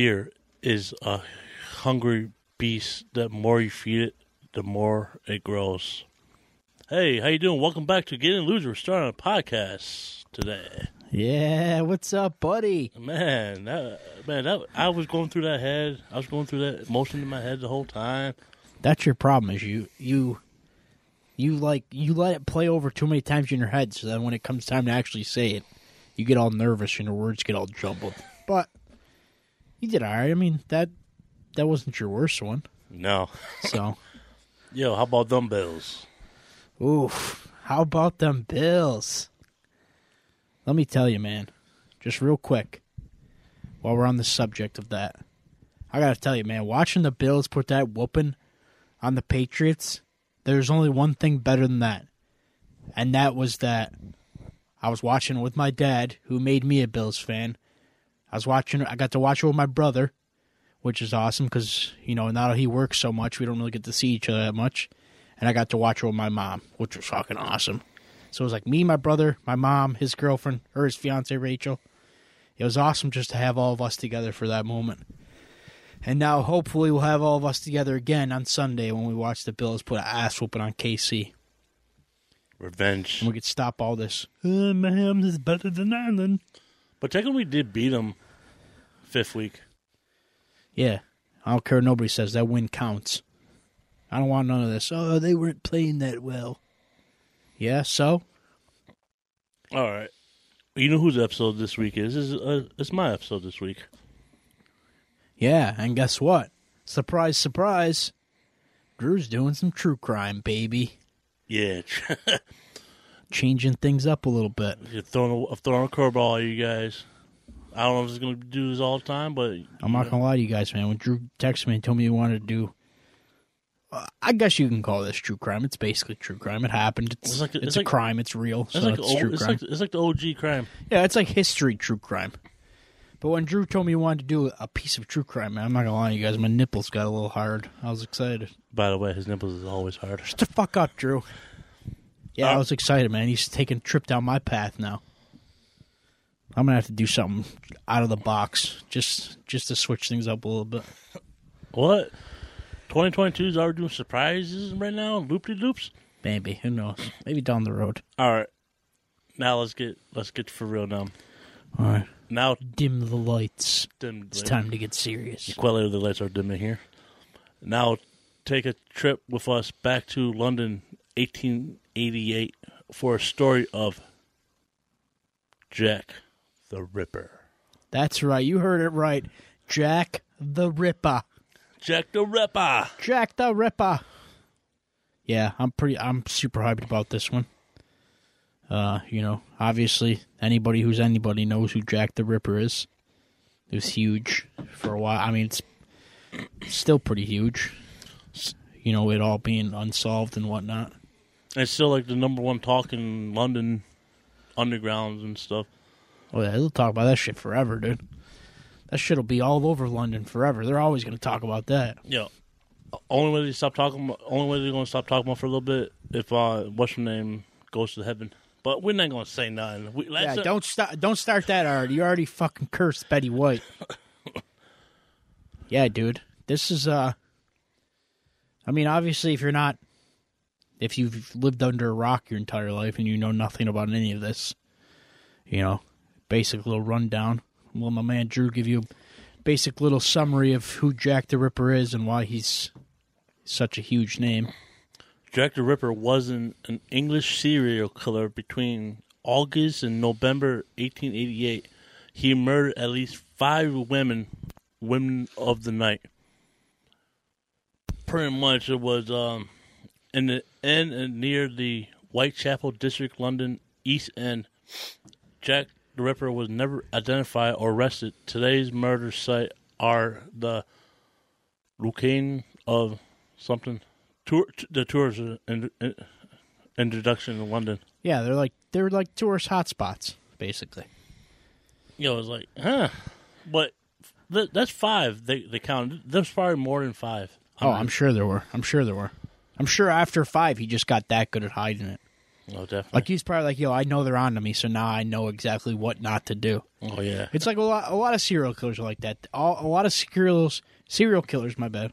Fear is a hungry beast. The more you feed it, the more it grows. Hey, how you doing? Welcome back to Get and Loser. We're starting a podcast today. Yeah, what's up, buddy? Man, that, man, that, I was going through that head. I was going through that emotion in my head the whole time. That's your problem is you you you like you let it play over too many times in your head so then when it comes time to actually say it, you get all nervous and your words get all jumbled. You did all right. I mean, that that wasn't your worst one. No. So, Yo, how about dumbbells? oof. How about them Bills? Let me tell you, man, just real quick, while we're on the subject of that, I gotta tell you, man, watching the Bills put that whooping on the Patriots, there's only one thing better than that, and that was that I was watching with my dad, who made me a Bills fan. I was watching. I got to watch it with my brother, which is awesome because you know now that he works so much, we don't really get to see each other that much. And I got to watch it with my mom, which was fucking awesome. So it was like me, my brother, my mom, his girlfriend, or his fiance Rachel. It was awesome just to have all of us together for that moment. And now hopefully we'll have all of us together again on Sunday when we watch the Bills put an ass whooping on KC. Revenge. And we could stop all this. Uh, Mahomes is better than Ireland. But technically, we did beat them fifth week. Yeah. I don't care nobody says. That win counts. I don't want none of this. Oh, they weren't playing that well. Yeah, so? All right. You know whose episode this week is? This is uh, it's my episode this week. Yeah, and guess what? Surprise, surprise. Drew's doing some true crime, baby. Yeah, Changing things up a little bit. You're throwing a, throwing a curveball at you guys. I don't know if it's going to do this all the time, but I'm not gonna lie to you guys, man. When Drew texted me and told me he wanted to do, uh, I guess you can call this true crime. It's basically true crime. It happened. It's, It's like- it's, it's a like- crime. It's real. it's so like, it's o- true it's crime. like it's like the OG crime. yeah, it's like history true crime. But when Drew told me he wanted to do a piece of true crime, man, I'm not gonna lie to you guys. My nipples got a little hard. I was excited. By the way, his nipples is always hard. Shut the fuck up, Drew. Yeah, I Uh, was excited, man. He's taking a trip down my path now. I'm gonna have to do something out of the box, just just to switch things up a little bit. What? 2022 is already doing surprises right now, loop de loops. Maybe who knows? Maybe down the road. All right, now let's get let's get for real now. All right, Now, dim the lights. dim, It's time to get serious. Quality of the lights are dimming here. Now, take a trip with us back to London, 1888, for a story of Jack the Ripper. That's right. You heard it right. Jack the Ripper. Jack the Ripper. Jack the Ripper. Yeah, I'm pretty. I'm super hyped about this one. Uh, you know, obviously, anybody who's anybody knows who Jack the Ripper is. It was huge for a while. I mean, it's still pretty huge. You know, it all being unsolved and whatnot. It's still like the number one talk in London undergrounds and stuff. Oh yeah, they'll talk about that shit forever, dude. That shit'll be all over London forever. They're always going to talk about that. Yeah. Only way they stop talking. About, only way they're gonna stop talking about for a little bit if uh, what's her name goes to heaven. But we're not gonna say nothing. We, last Yeah, time- don't start. Don't start that already. You already fucking cursed Betty White. yeah, dude. This is uh. I mean, obviously, if you're not, if you've lived under a rock your entire life and you know nothing about any of this, you know, basic little rundown. Well, my man Drew give you a basic little summary of who Jack the Ripper is and why he's such a huge name. Jack the Ripper wasn't an English serial killer between August and November 1888. He murdered at least five women, women of the night. Pretty much, it was um, in the in and near the Whitechapel District, London East End. Jack the Ripper was never identified or arrested. Today's murder site are the Lucane of something. Tour, the tours in, in, introduction in London. Yeah, they're like they're like tourist hotspots, basically. Yeah, know, it's like, huh? But th- that's five. They they counted. There's probably more than five. Oh, I'm sure there were. I'm sure there were. I'm sure after five, he just got that good at hiding it. Oh, definitely. Like he's probably like, yo, I know they're on to me, so now I know exactly what not to do. oh yeah. It's like a lot, a lot of serial killers are like that. All, a lot of serial serial killers, my bad.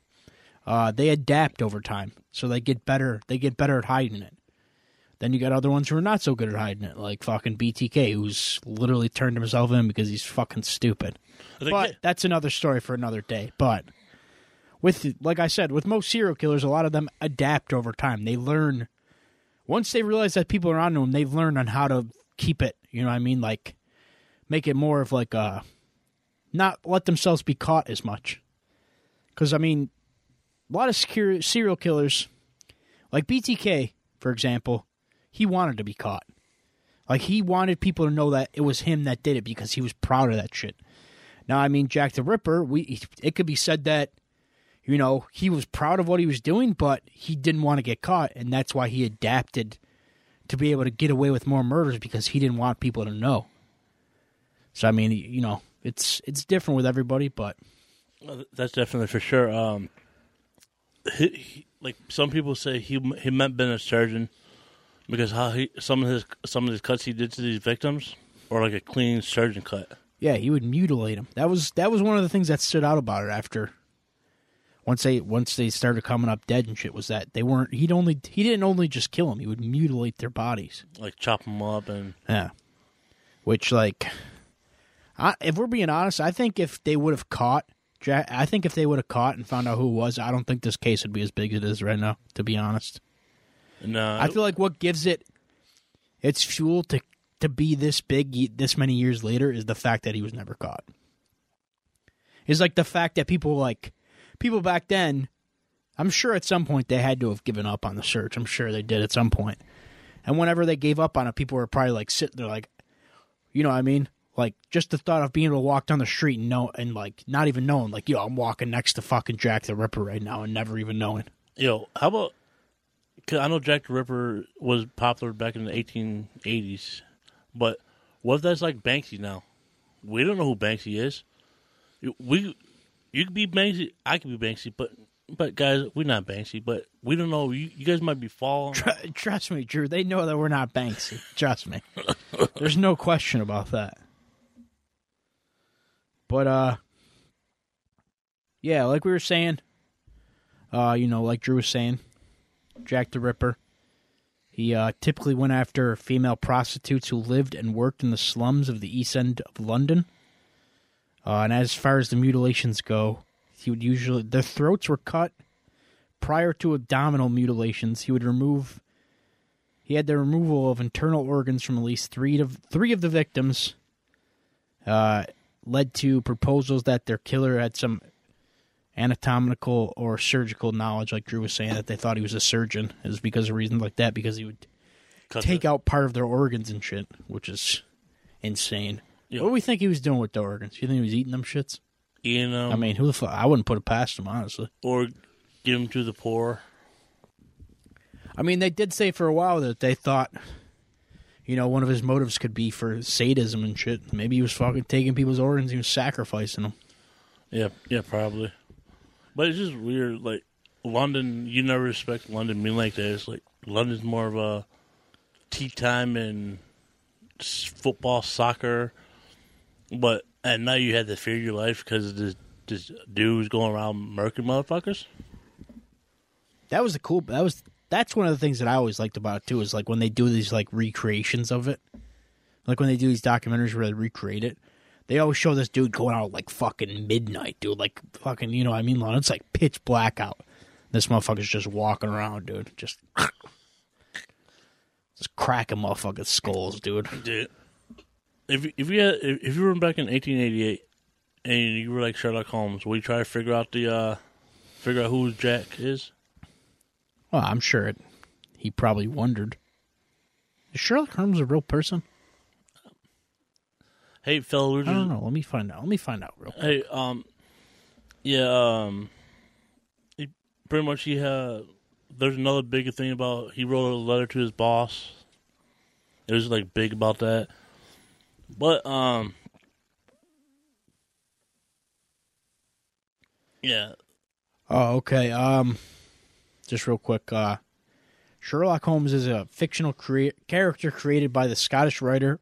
Uh, they adapt over time, so they get better. They get better at hiding it. Then you got other ones who are not so good at hiding it, like fucking BTK, who's literally turned himself in because he's fucking stupid. But that- that's another story for another day. But with, like I said, with most serial killers, a lot of them adapt over time. They learn once they realize that people are on them. they've learned on how to keep it. You know what I mean? Like make it more of like a not let themselves be caught as much. Because I mean, a lot of secure, serial killers, like BTK, for example, he wanted to be caught. Like he wanted people to know that it was him that did it because he was proud of that shit. Now, I mean, Jack the Ripper, we it could be said that you know he was proud of what he was doing, but he didn't want to get caught, and that's why he adapted to be able to get away with more murders because he didn't want people to know. So I mean, you know, it's it's different with everybody, but That's definitely for sure. Um, he, he, like some people say, he he meant being a surgeon because how he some of his some of his cuts he did to these victims or like a clean surgeon cut. yeah, he would mutilate him. That was that was one of the things that stood out about it after once they once they started coming up dead and shit was that they weren't he'd only he didn't only just kill them, he would mutilate their bodies. like chop them up and Yeah. Which, like, I, if we're being honest, I think if they would have caught Jack, I think if they would have caught and found out who it was, I don't think this case would be as big as it is right now. To be honest, uh, I feel like what gives it its fuel to to be this big this many years later is the fact that he was never caught. Is like the fact that people like people back then. I'm sure at some point they had to have given up on the search. I'm sure they did at some point. And whenever they gave up on it, people were probably like sitting there, like, you know what I mean? Like just the thought of being able to walk down the street and know, and like not even knowing, like, yo, I'm walking next to fucking Jack the Ripper right now, and never even knowing. yo, how about? Cause I know Jack the Ripper was popular back in the 1880s, but what if that's like Banksy now? We don't know who Banksy is. We, you could be Banksy, I could be Banksy, but but guys, we're not Banksy. But we don't know. You, you guys might be falling. Tr- Trust me, Drew. They know that we're not Banksy. Trust me. There's no question about that. But uh, yeah, like we were saying, uh, you know, like Drew was saying, Jack the Ripper. He uh, typically went after female prostitutes who lived and worked in the slums of the East End of London. Uh, and as far as the mutilations go, he would usually their throats were cut prior to abdominal mutilations. He would remove. He had the removal of internal organs from at least three of three of the victims. Uh, led to proposals that their killer had some anatomical or surgical knowledge, like Drew was saying, that they thought he was a surgeon. It was because of reasons like that, because he would Cut take out part of their organs and shit, which is insane. Yeah. What do we think he was doing with the organs? You think he was eating them shits? eating them, I mean, who the fuck? I wouldn't put it past him, honestly. or give them to the poor. I mean, they did say for a while that they thought, you know, one of his motives could be for sadism and shit. Maybe he was fucking taking people's organs, he was sacrificing them. Yeah, yeah, probably. But it's just weird. Like London, you never expect London being like that. It's like London's more of a tea time and football, soccer. But and now you had to fear your life because this this dude's going around murking motherfuckers. That was the cool. That was that's one of the things that I always liked about it too. Is like when they do these like recreations of it, like when they do these documentaries where they recreate it. They always show this dude going out like fucking midnight, dude. Like fucking, you know what I mean? It's like pitch black out. This motherfucker's just walking around, dude. Just, just cracking motherfuckers' skulls, dude. Dude, if you- if you had, if if you were back in 1888 and you were like Sherlock Holmes, would you try to figure out the uh figure out who Jack is? Well, I'm sure it. he probably wondered. Is Sherlock Holmes a real person? Hey, fellow I don't know. Let me find out. Let me find out real quick. Hey, um, yeah, um, he pretty much he had. There's another big thing about he wrote a letter to his boss. It was like big about that, but um, yeah, Oh, okay. Um, just real quick. Uh, Sherlock Holmes is a fictional crea- character created by the Scottish writer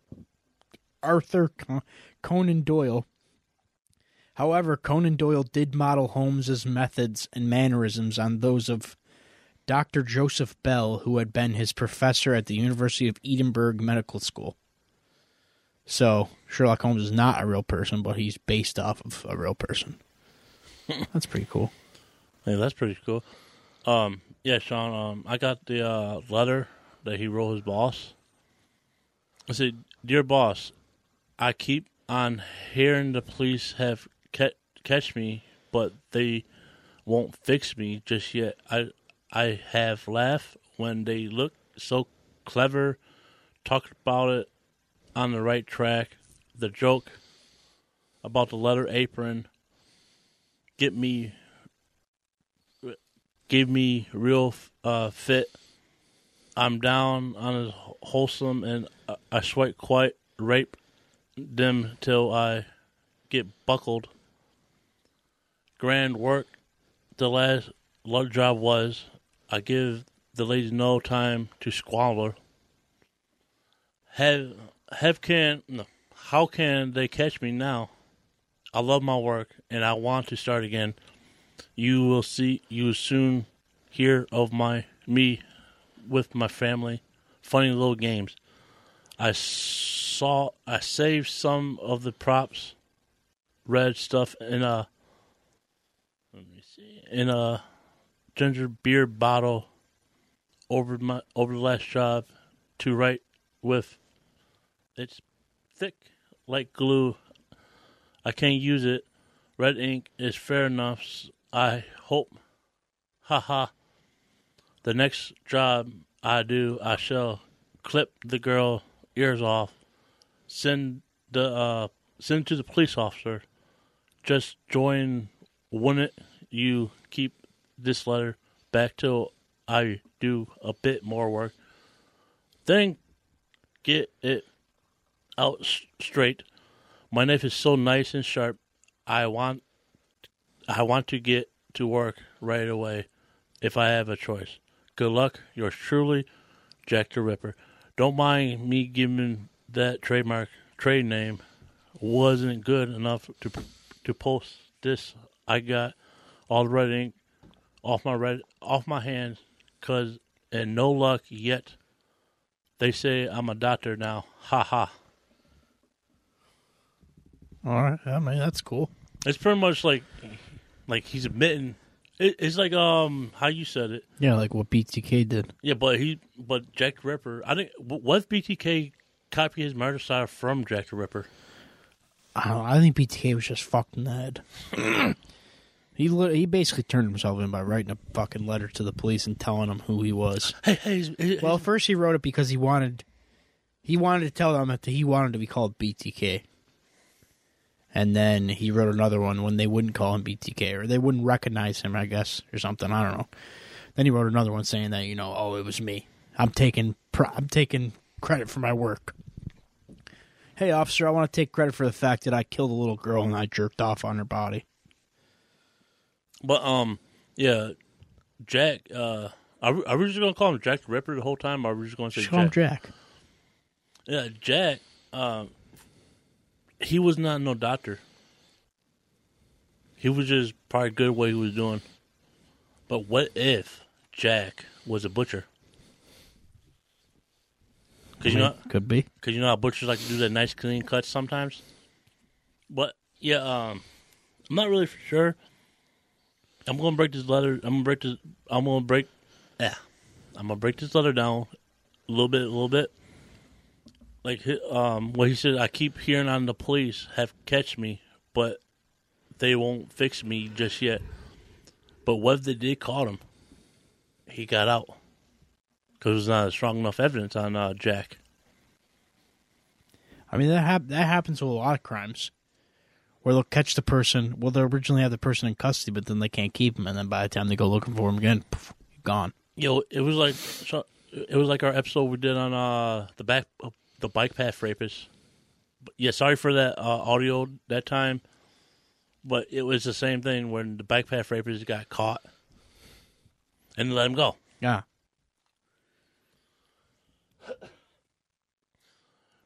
Arthur Con- Conan Doyle. However, Conan Doyle did model Holmes's methods and mannerisms on those of Dr. Joseph Bell, who had been his professor at the University of Edinburgh Medical School. So, Sherlock Holmes is not a real person, but he's based off of a real person. That's pretty cool. hey, that's pretty cool. Um, yeah, Sean. Um, I got the uh, letter that he wrote his boss. I said, "Dear boss, I keep on hearing the police have ca- catch me, but they won't fix me just yet. I I have laughed when they look so clever, talked about it on the right track. The joke about the leather apron get me gave me real uh, fit. I'm down on a wholesome, and I- I sweat quite rape them till I get buckled. Grand work. The last love job was. I give the ladies no time to squalor. Have have can no, how can they catch me now? I love my work and I want to start again. You will see you will soon hear of my me with my family. Funny little games. I saw I saved some of the props, red stuff in a let me see in a ginger beer bottle over my over the last job to write with. It's thick like glue. I can't use it. Red ink is fair enough. I hope. Haha. The next job I do, I shall clip the girl ears off, send the uh, send to the police officer. Just join. Wouldn't you keep this letter back till I do a bit more work? Then get it out straight. My knife is so nice and sharp. I want I want to get to work right away if I have a choice. Good luck. Yours truly, Jack the Ripper. Don't mind me giving that trademark trade name. Wasn't good enough to to post this. I got all the red ink off my red off my hands, cause and no luck yet. They say I'm a doctor now. Ha ha. All right, I mean that's cool. It's pretty much like, like he's admitting. It, it's like um how you said it. Yeah, like what BTK did. Yeah, but he, but Jack the Ripper. I think was BTK copy his murder style from Jack the Ripper. I don't know. I think BTK was just fucked in the head. he li- he basically turned himself in by writing a fucking letter to the police and telling them who he was. Hey, hey, he's- he- Well, first he wrote it because he wanted he wanted to tell them that he wanted to be called BTK. And then he wrote another one when they wouldn't call him BTK or they wouldn't recognize him, I guess, or something. I don't know. Then he wrote another one saying that you know, oh, it was me. I'm taking I'm taking credit for my work. Hey, officer, I want to take credit for the fact that I killed a little girl and I jerked off on her body. but um, yeah, Jack. Uh, are we, are we just gonna call him Jack the Ripper the whole time? Or are we just gonna say Just call him Jack? Jack. Yeah, Jack. Um, he was not no doctor. He was just probably good at what he was doing. But what if Jack was a butcher? Because you know, could be. because you know how butchers like to do that nice clean cuts sometimes. But yeah, um, I'm not really for sure. I'm gonna break this letter. I'm gonna break this. I'm gonna break. Yeah, I'm gonna break this letter down a little bit, a little bit. Like um, what he said. I keep hearing on the police have catch me, but they won't fix me just yet. But what if they did caught him? He got out. because there's not strong enough evidence on uh, Jack. I mean that hap- that happens with a lot of crimes, where they'll catch the person. Well, they'll originally have the person in custody, but then they can't keep him, and then by the time they go looking for him again, poof, gone. Yo, it was like it was like our episode we did on uh the back the bike path rapists. But yeah, sorry for that uh, audio that time, but it was the same thing when the bike path rapists got caught and let him go. Yeah.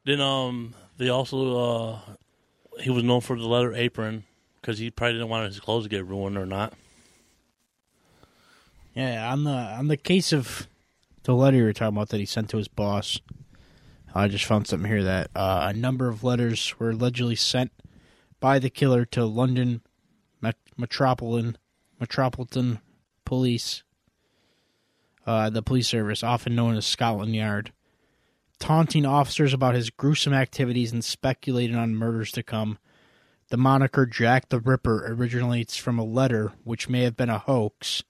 Then um they also uh he was known for the leather apron because he probably didn't want his clothes to get ruined or not. Yeah, on the on the case of the letter you were talking about that he sent to his boss, I just found something here that uh, a number of letters were allegedly sent by the killer to London Met- Metropolitan Metropolitan Police, uh, the police service, often known as Scotland Yard, taunting officers about his gruesome activities and speculating on murders to come. The moniker Jack the Ripper originates from a letter which may have been a hoax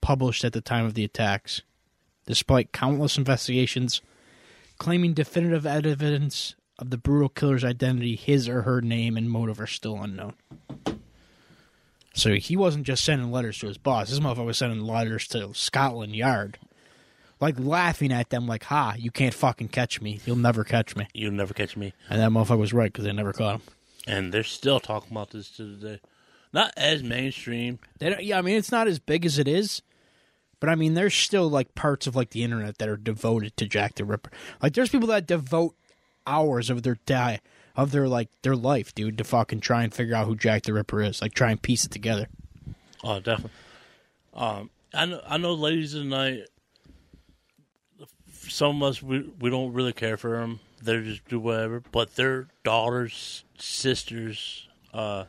published at the time of the attacks. Despite countless investigations claiming definitive evidence of the brutal killer's identity, his or her name and motive are still unknown. So he wasn't just sending letters to his boss. This motherfucker was sending letters to Scotland Yard. Like laughing at them, like, ha, you can't fucking catch me. You'll never catch me. You'll never catch me. And that motherfucker was right because they never caught him. And they're still talking about this to this day. Not as mainstream. They don't, yeah, I mean, it's not as big as it is, but I mean, there's still like parts of like the internet that are devoted to Jack the Ripper. Like, there's people that devote hours of their day, of their like their life, dude, to fucking try and figure out who Jack the Ripper is. Like, try and piece it together. Oh, definitely. Um, I know, I know, ladies tonight. Some of us we we don't really care for them. They just do whatever. But their daughters, sisters, uh,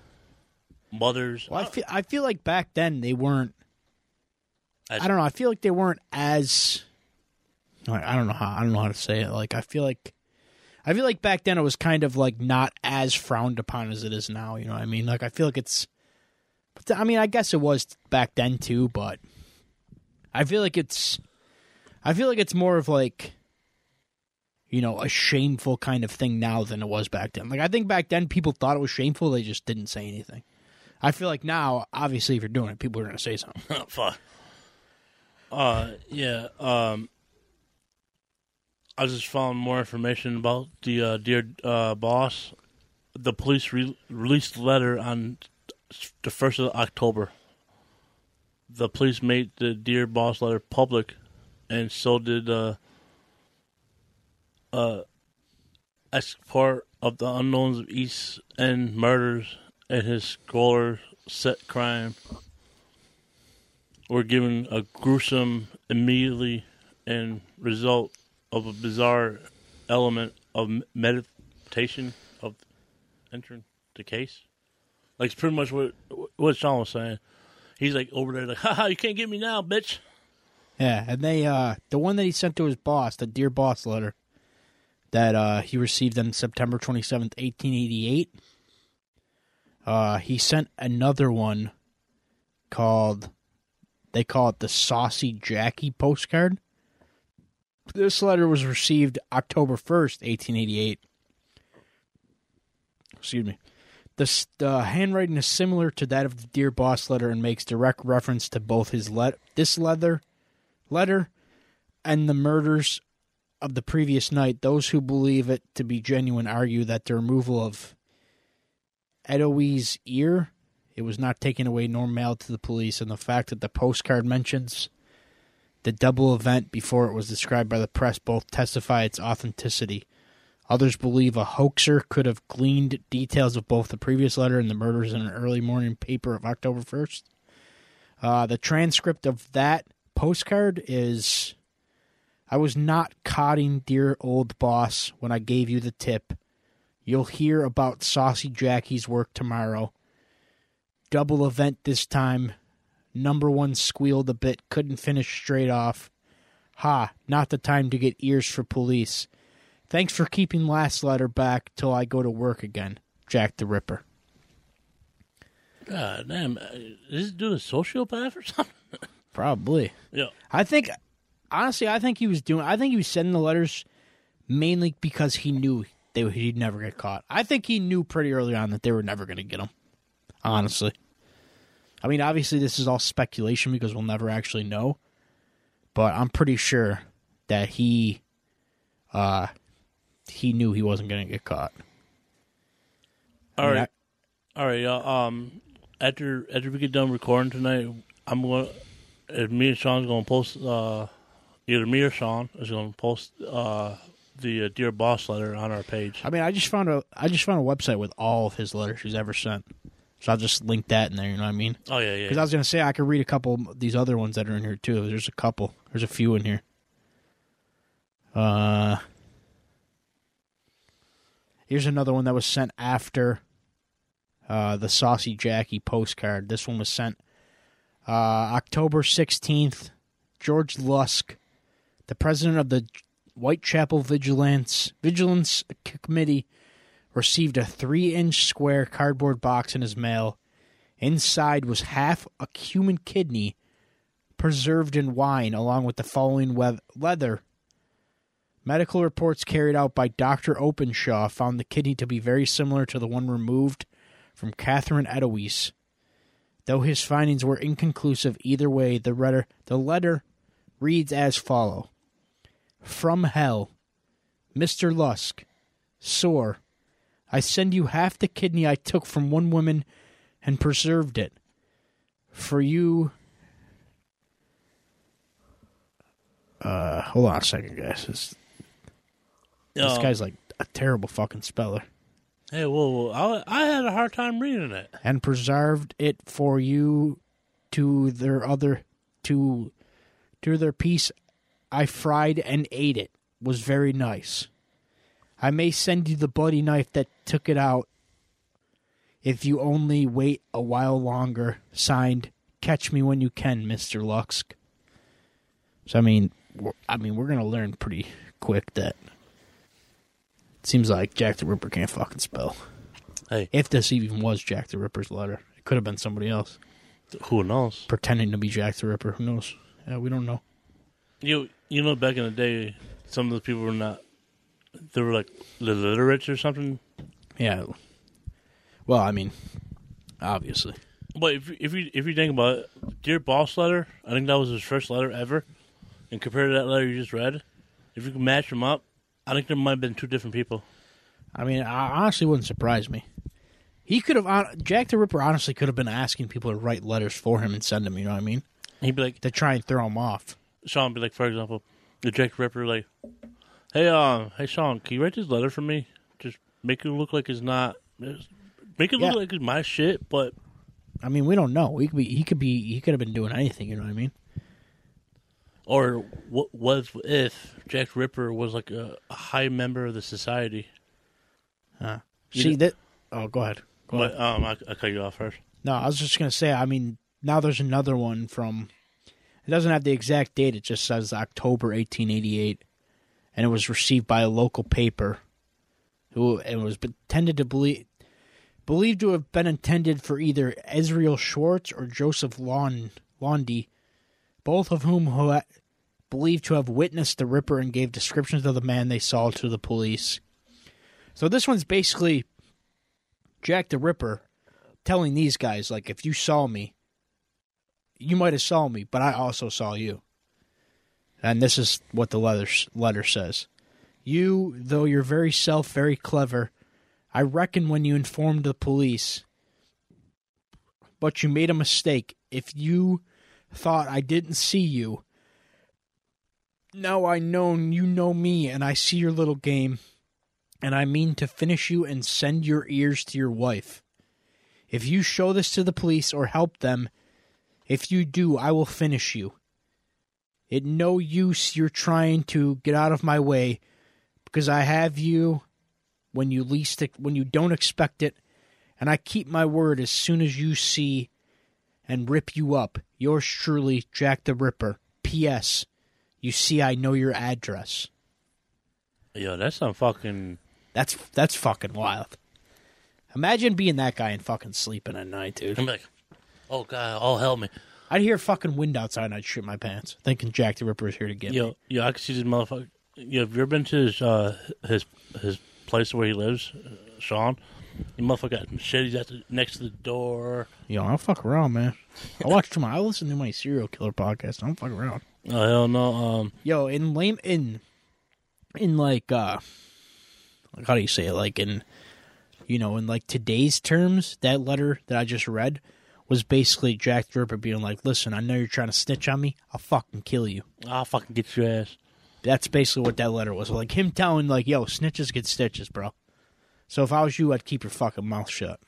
mothers. Well, I feel I feel like back then they weren't. I don't know. I feel like they weren't as. I I don't know how. I don't know how to say it. Like I feel like, I feel like back then it was kind of like not as frowned upon as it is now. You know what I mean? Like I feel like it's. But I mean, I guess it was back then too, but I feel like it's. I feel like it's more of like. You know, a shameful kind of thing now than it was back then. Like I think back then people thought it was shameful, they just didn't say anything. I feel like now, obviously, if you're doing it, people are going to say something. Fuck. Uh, yeah. Um, I just found more information about the uh, dear uh, boss. The police re- released a letter on the first of October. The police made the dear boss letter public, and so did uh, uh, as part of the unknowns of East End murders and his scholar set crime were given a gruesome immediately and result of a bizarre element of meditation of entering the case. Like it's pretty much what what Sean was saying. He's like over there, like, haha, you can't get me now, bitch. Yeah, and they uh the one that he sent to his boss, the dear boss letter that uh he received on September 27th, 1888. Uh he sent another one called they call it the Saucy Jacky postcard. This letter was received October 1st, 1888. Excuse me. The, the handwriting is similar to that of the Dear Boss letter and makes direct reference to both his let this leather letter and the murders of the previous night. Those who believe it to be genuine argue that the removal of Eddowes' ear, it was not taken away nor mailed to the police, and the fact that the postcard mentions the double event before it was described by the press both testify its authenticity. Others believe a hoaxer could have gleaned details of both the previous letter and the murders in an early morning paper of October 1st. Uh, the transcript of that postcard is I was not codding dear old boss when I gave you the tip. You'll hear about Saucy Jacky's work tomorrow. Double event this time. Number one squealed a bit, couldn't finish straight off. Ha, not the time to get ears for police. Thanks for keeping last letter back till I go to work again. Jack the Ripper. God damn, uh, is this dude a sociopath or something? Probably. Yeah. I think honestly, I think he was doing. I think he was sending the letters mainly because he knew they he'd never get caught. I think he knew pretty early on that they were never going to get him. Honestly, I mean, obviously this is all speculation because we'll never actually know, but I'm pretty sure that he, uh, he knew he wasn't going to get caught. All I mean, right, all right, y'all. Um, after after we get done recording tonight, I'm going. to Me and Sean's going to post. Uh, either me or Sean is going to post uh the uh, dear boss letter on our page. I mean, I just found a I just found a website with all of his letters he's ever sent. So I'll just link that in there. You know what I mean? Oh yeah, yeah. Because I was gonna say I could read a couple of these other ones that are in here too. There's a couple. There's a few in here. Uh, here's another one that was sent after uh, the Saucy Jacky postcard. This one was sent uh, October sixteenth. George Lusk, the president of the Whitechapel Vigilance Vigilance Committee, received a three-inch square cardboard box in his mail. Inside was half a human kidney preserved in wine, along with the following we- leather. Medical reports carried out by Dr. Openshaw found the kidney to be very similar to the one removed from Catherine Eddowes. Though his findings were inconclusive either way, the letter, the letter reads as follow. From hell, Mr. Lusk, sore, I send you half the kidney I took from one woman and preserved it. For you. Uh, hold on a second, guys. This, this Um, guy's like a terrible fucking speller. Hey, well, whoa. I, I had a hard time reading it. And preserved it for you to their other to to their piece. I fried and ate it. Was very nice. I may send you the bloody knife that took it out if you only wait a while longer. Signed, Catch Me When You Can, Mr. Lusk. So, I mean, we're, I mean, we're going to learn pretty quick that it seems like Jack the Ripper can't fucking spell. Hey, If this even was Jack the Ripper's letter, it could have been somebody else who knows? pretending to be Jack the Ripper. Who knows? Yeah, we don't know. You you know, back in the day, some of the people were not. They were like illiterate or something. Yeah. Well, I mean, obviously. But if if you if you think about it, dear boss letter, I think that was his first letter ever. And compared to that letter you just read, if you can match them up, I think there might have been two different people. I mean, I honestly wouldn't surprise me. He could have Jack the Ripper honestly could have been asking people to write letters for him and send them. You know what I mean? He'd be like, To try and throw him off. Sean would be like, for example, the Jack the Ripper, like, hey, um, hey, Sean, can you write this letter for me? Just make it look like it's not, make it look Yeah. like it's my shit, but I mean, we don't know. He could be. He could be. He could have been doing anything. You know what I mean? or what was if Jack Ripper was like a, a high member of the society? Huh. You See that? Oh, go ahead. Go ahead. But um, I, I cut you off first. No, I was just gonna say. I mean, now there's another one from. It doesn't have the exact date. It just says October 1888, and it was received by a local paper, who and was intended to believe believed to have been intended for either Israel Schwartz or Joseph Lawn Lawende, both of whom who believed to have witnessed the Ripper and gave descriptions of the man they saw to the police. So this one's basically Jack the Ripper telling these guys like if you saw me you might have saw me but i also saw you and this is what the letter, letter says. You though you're very self very clever i reckon when you informed the police but you made a mistake. If you thought i didn't see you now i know you know me and i see your little game. And i mean to finish you and send your ears to your wife. If you show this to the police or help them, if you do, I will finish you. It no use you're trying to get out of my way because I have you when you least when you don't expect it, and I keep my word as soon as you see and rip you up. Yours truly, Jack the Ripper. P.S. You see, I know your address. Yo, that's some fucking. That's that's fucking wild. Imagine being that guy and fucking sleeping at night, dude. I'm like, oh god, oh help me, I'd hear a fucking wind outside and I'd shit my pants, thinking Jack the Ripper is here to get me. Yo, yo, I can see this motherfucker. Yo, have you ever been to his uh, his his place where he lives, uh, Sean? The motherfucker got machetes at the, next to the door. Yo, I don't fuck around, man. I watch too much. I listen to my serial killer podcast. I don't fuck around. Oh hell no. Um, Yo, in lame in in like uh like how do you say it? Like in you know, in like today's terms, that letter that I just read was basically Jack the Ripper being like, Listen, I know you're trying to snitch on me, I'll fucking kill you. I'll fucking get your ass. That's basically what that letter was. Like him telling like, yo, snitches get stitches, bro. So if I was you, I'd keep your fucking mouth shut.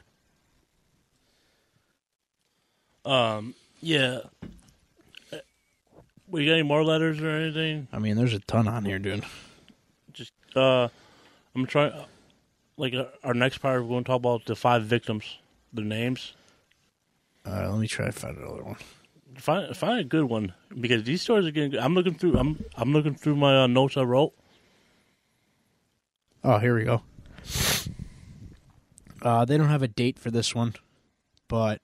Um, yeah. Uh, We got any more letters or anything? I mean, there's a ton on here, dude. Just uh, I'm trying. Like uh, our next part, we're going to talk about the five victims, the names. Uh, let me try to find another one. Find find a good one because these stories are getting. Good. I'm looking through. I'm I'm looking through my uh, notes I wrote. Oh, here we go. Uh, they don't have a date for this one, but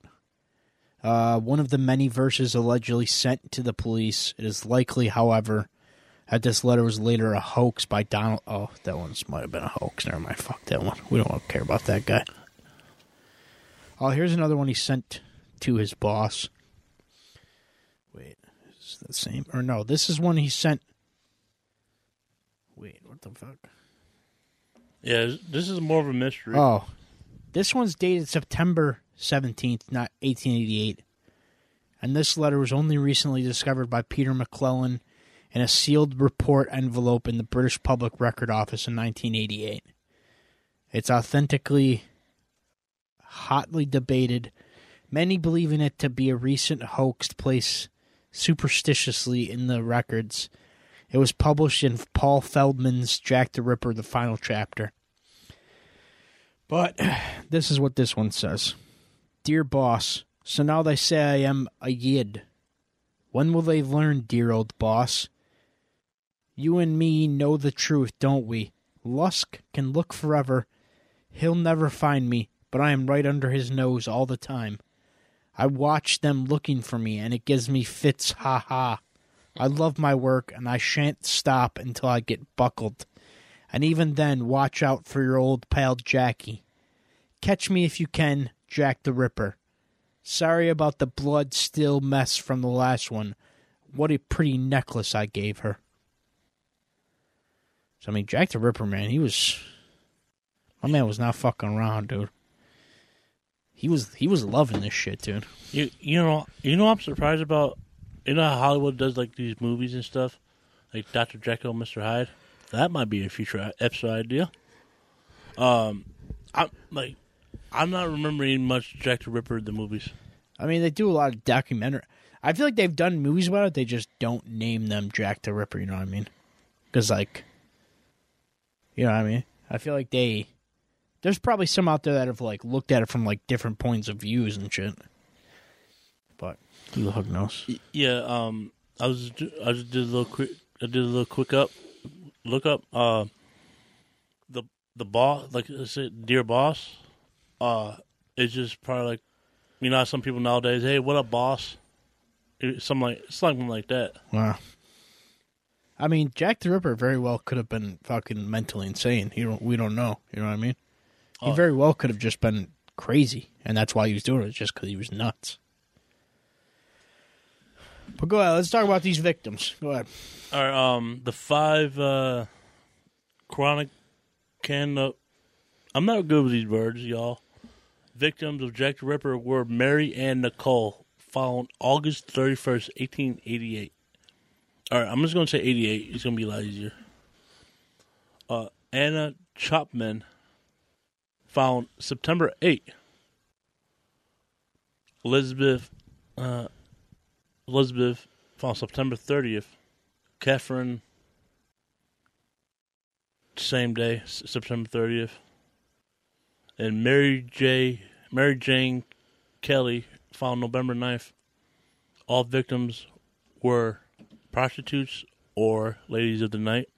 uh, one of the many verses allegedly sent to the police. It is likely, however, that this letter was later a hoax by Donald. Oh, that one might have been a hoax. Never mind. Fuck that one. We don't care about that guy. Oh, here's another one he sent to his boss. Wait, is it the same? Or no, this is one he sent. Wait, what the fuck? Yeah, this is more of a mystery. Oh, this one's dated September 17th, not 1888. And this letter was only recently discovered by Peter McClellan in a sealed report envelope in the British Public Record Office in 1988. It's authentically hotly debated, many believing it to be a recent hoax placed superstitiously in the records. It was published in Paul Feldman's Jack the Ripper, the final chapter. But this is what this one says Dear boss, so now they say I am a yid. When will they learn, dear old boss? You and me know the truth, don't we? Lusk can look forever. He'll never find me, but I am right under his nose all the time. I watch them looking for me, and it gives me fits, ha ha. I love my work, and I shan't stop until I get buckled. And even then, watch out for your old pal Jackie. Catch me if you can, Jack the Ripper. Sorry about the blood still mess from the last one. What a pretty necklace I gave her. So, I mean, Jack the Ripper, man, he was. My man was not fucking around, dude. He was he was loving this shit, dude. You you know you know what I'm surprised about. You know how Hollywood does like these movies and stuff, like Doctor Jekyll, Mister Hyde. That might be a future episode idea. Um, I'm like, I'm not remembering much Jack the Ripper the movies. I mean, they do a lot of documentary. I feel like they've done movies about it. They just don't name them Jack the Ripper. You know what I mean? Because like, you know what I mean? I feel like they. There's probably some out there that have like looked at it from like different points of views and shit. But who the fuck knows? Yeah. Um, I was I just did a little quick. I did a little quick up look up. Uh, the the boss, like I said, dear boss. Uh, it's just probably like, you know, some people nowadays. Hey, what up, boss? Something like something like that. Wow. I mean, Jack the Ripper very well could have been fucking mentally insane. You don't, we don't know. You know what I mean? He Oh. very well could have just been crazy, and that's why he was doing it, just because he was nuts. But go ahead. Let's talk about these victims. Go ahead. All right, um, the five uh, chronic can. Uh, I'm not good with these words, y'all. Victims of Jack the Ripper were Mary and Nicole, found August 31st, 1888. All right, I'm just going to say 88. It's going to be a lot easier. Uh, Anna Chapman, found September 8th. Elizabeth, uh, Elizabeth, found September 30th. Catherine, same day, September 30th. And Mary J. Mary Jane Kelly found November 9th. All victims were prostitutes or ladies of the night.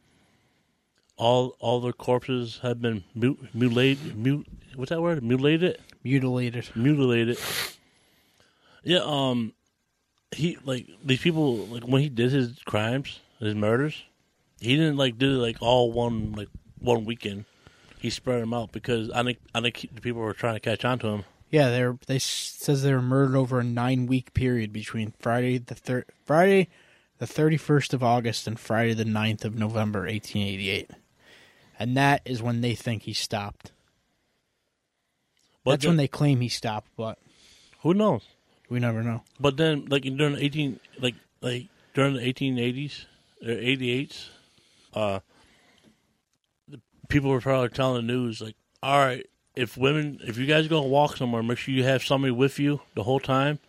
All all their corpses have been mut- mutilated. Mut, what's that word? Mutilated. Mutilated. Mutilated. Yeah. Um. he like these people like when he did his crimes, his murders, he didn't like do it like all one like one weekend. He spread them out because I think I think the people were trying to catch on to him. Yeah, they're they says they were murdered over a nine week period between Friday the thir- Friday the thirty first of August and Friday the 9th of November, eighteen eighty eight, and that is when they think he stopped. But That's then- when they claim he stopped, but who knows? we never know. But then, like during the eighteen, like like during the eighteen eighties or eighty eights, uh, the people were probably telling the news like, "All right, if women, if you guys go walk somewhere, make sure you have somebody with you the whole time.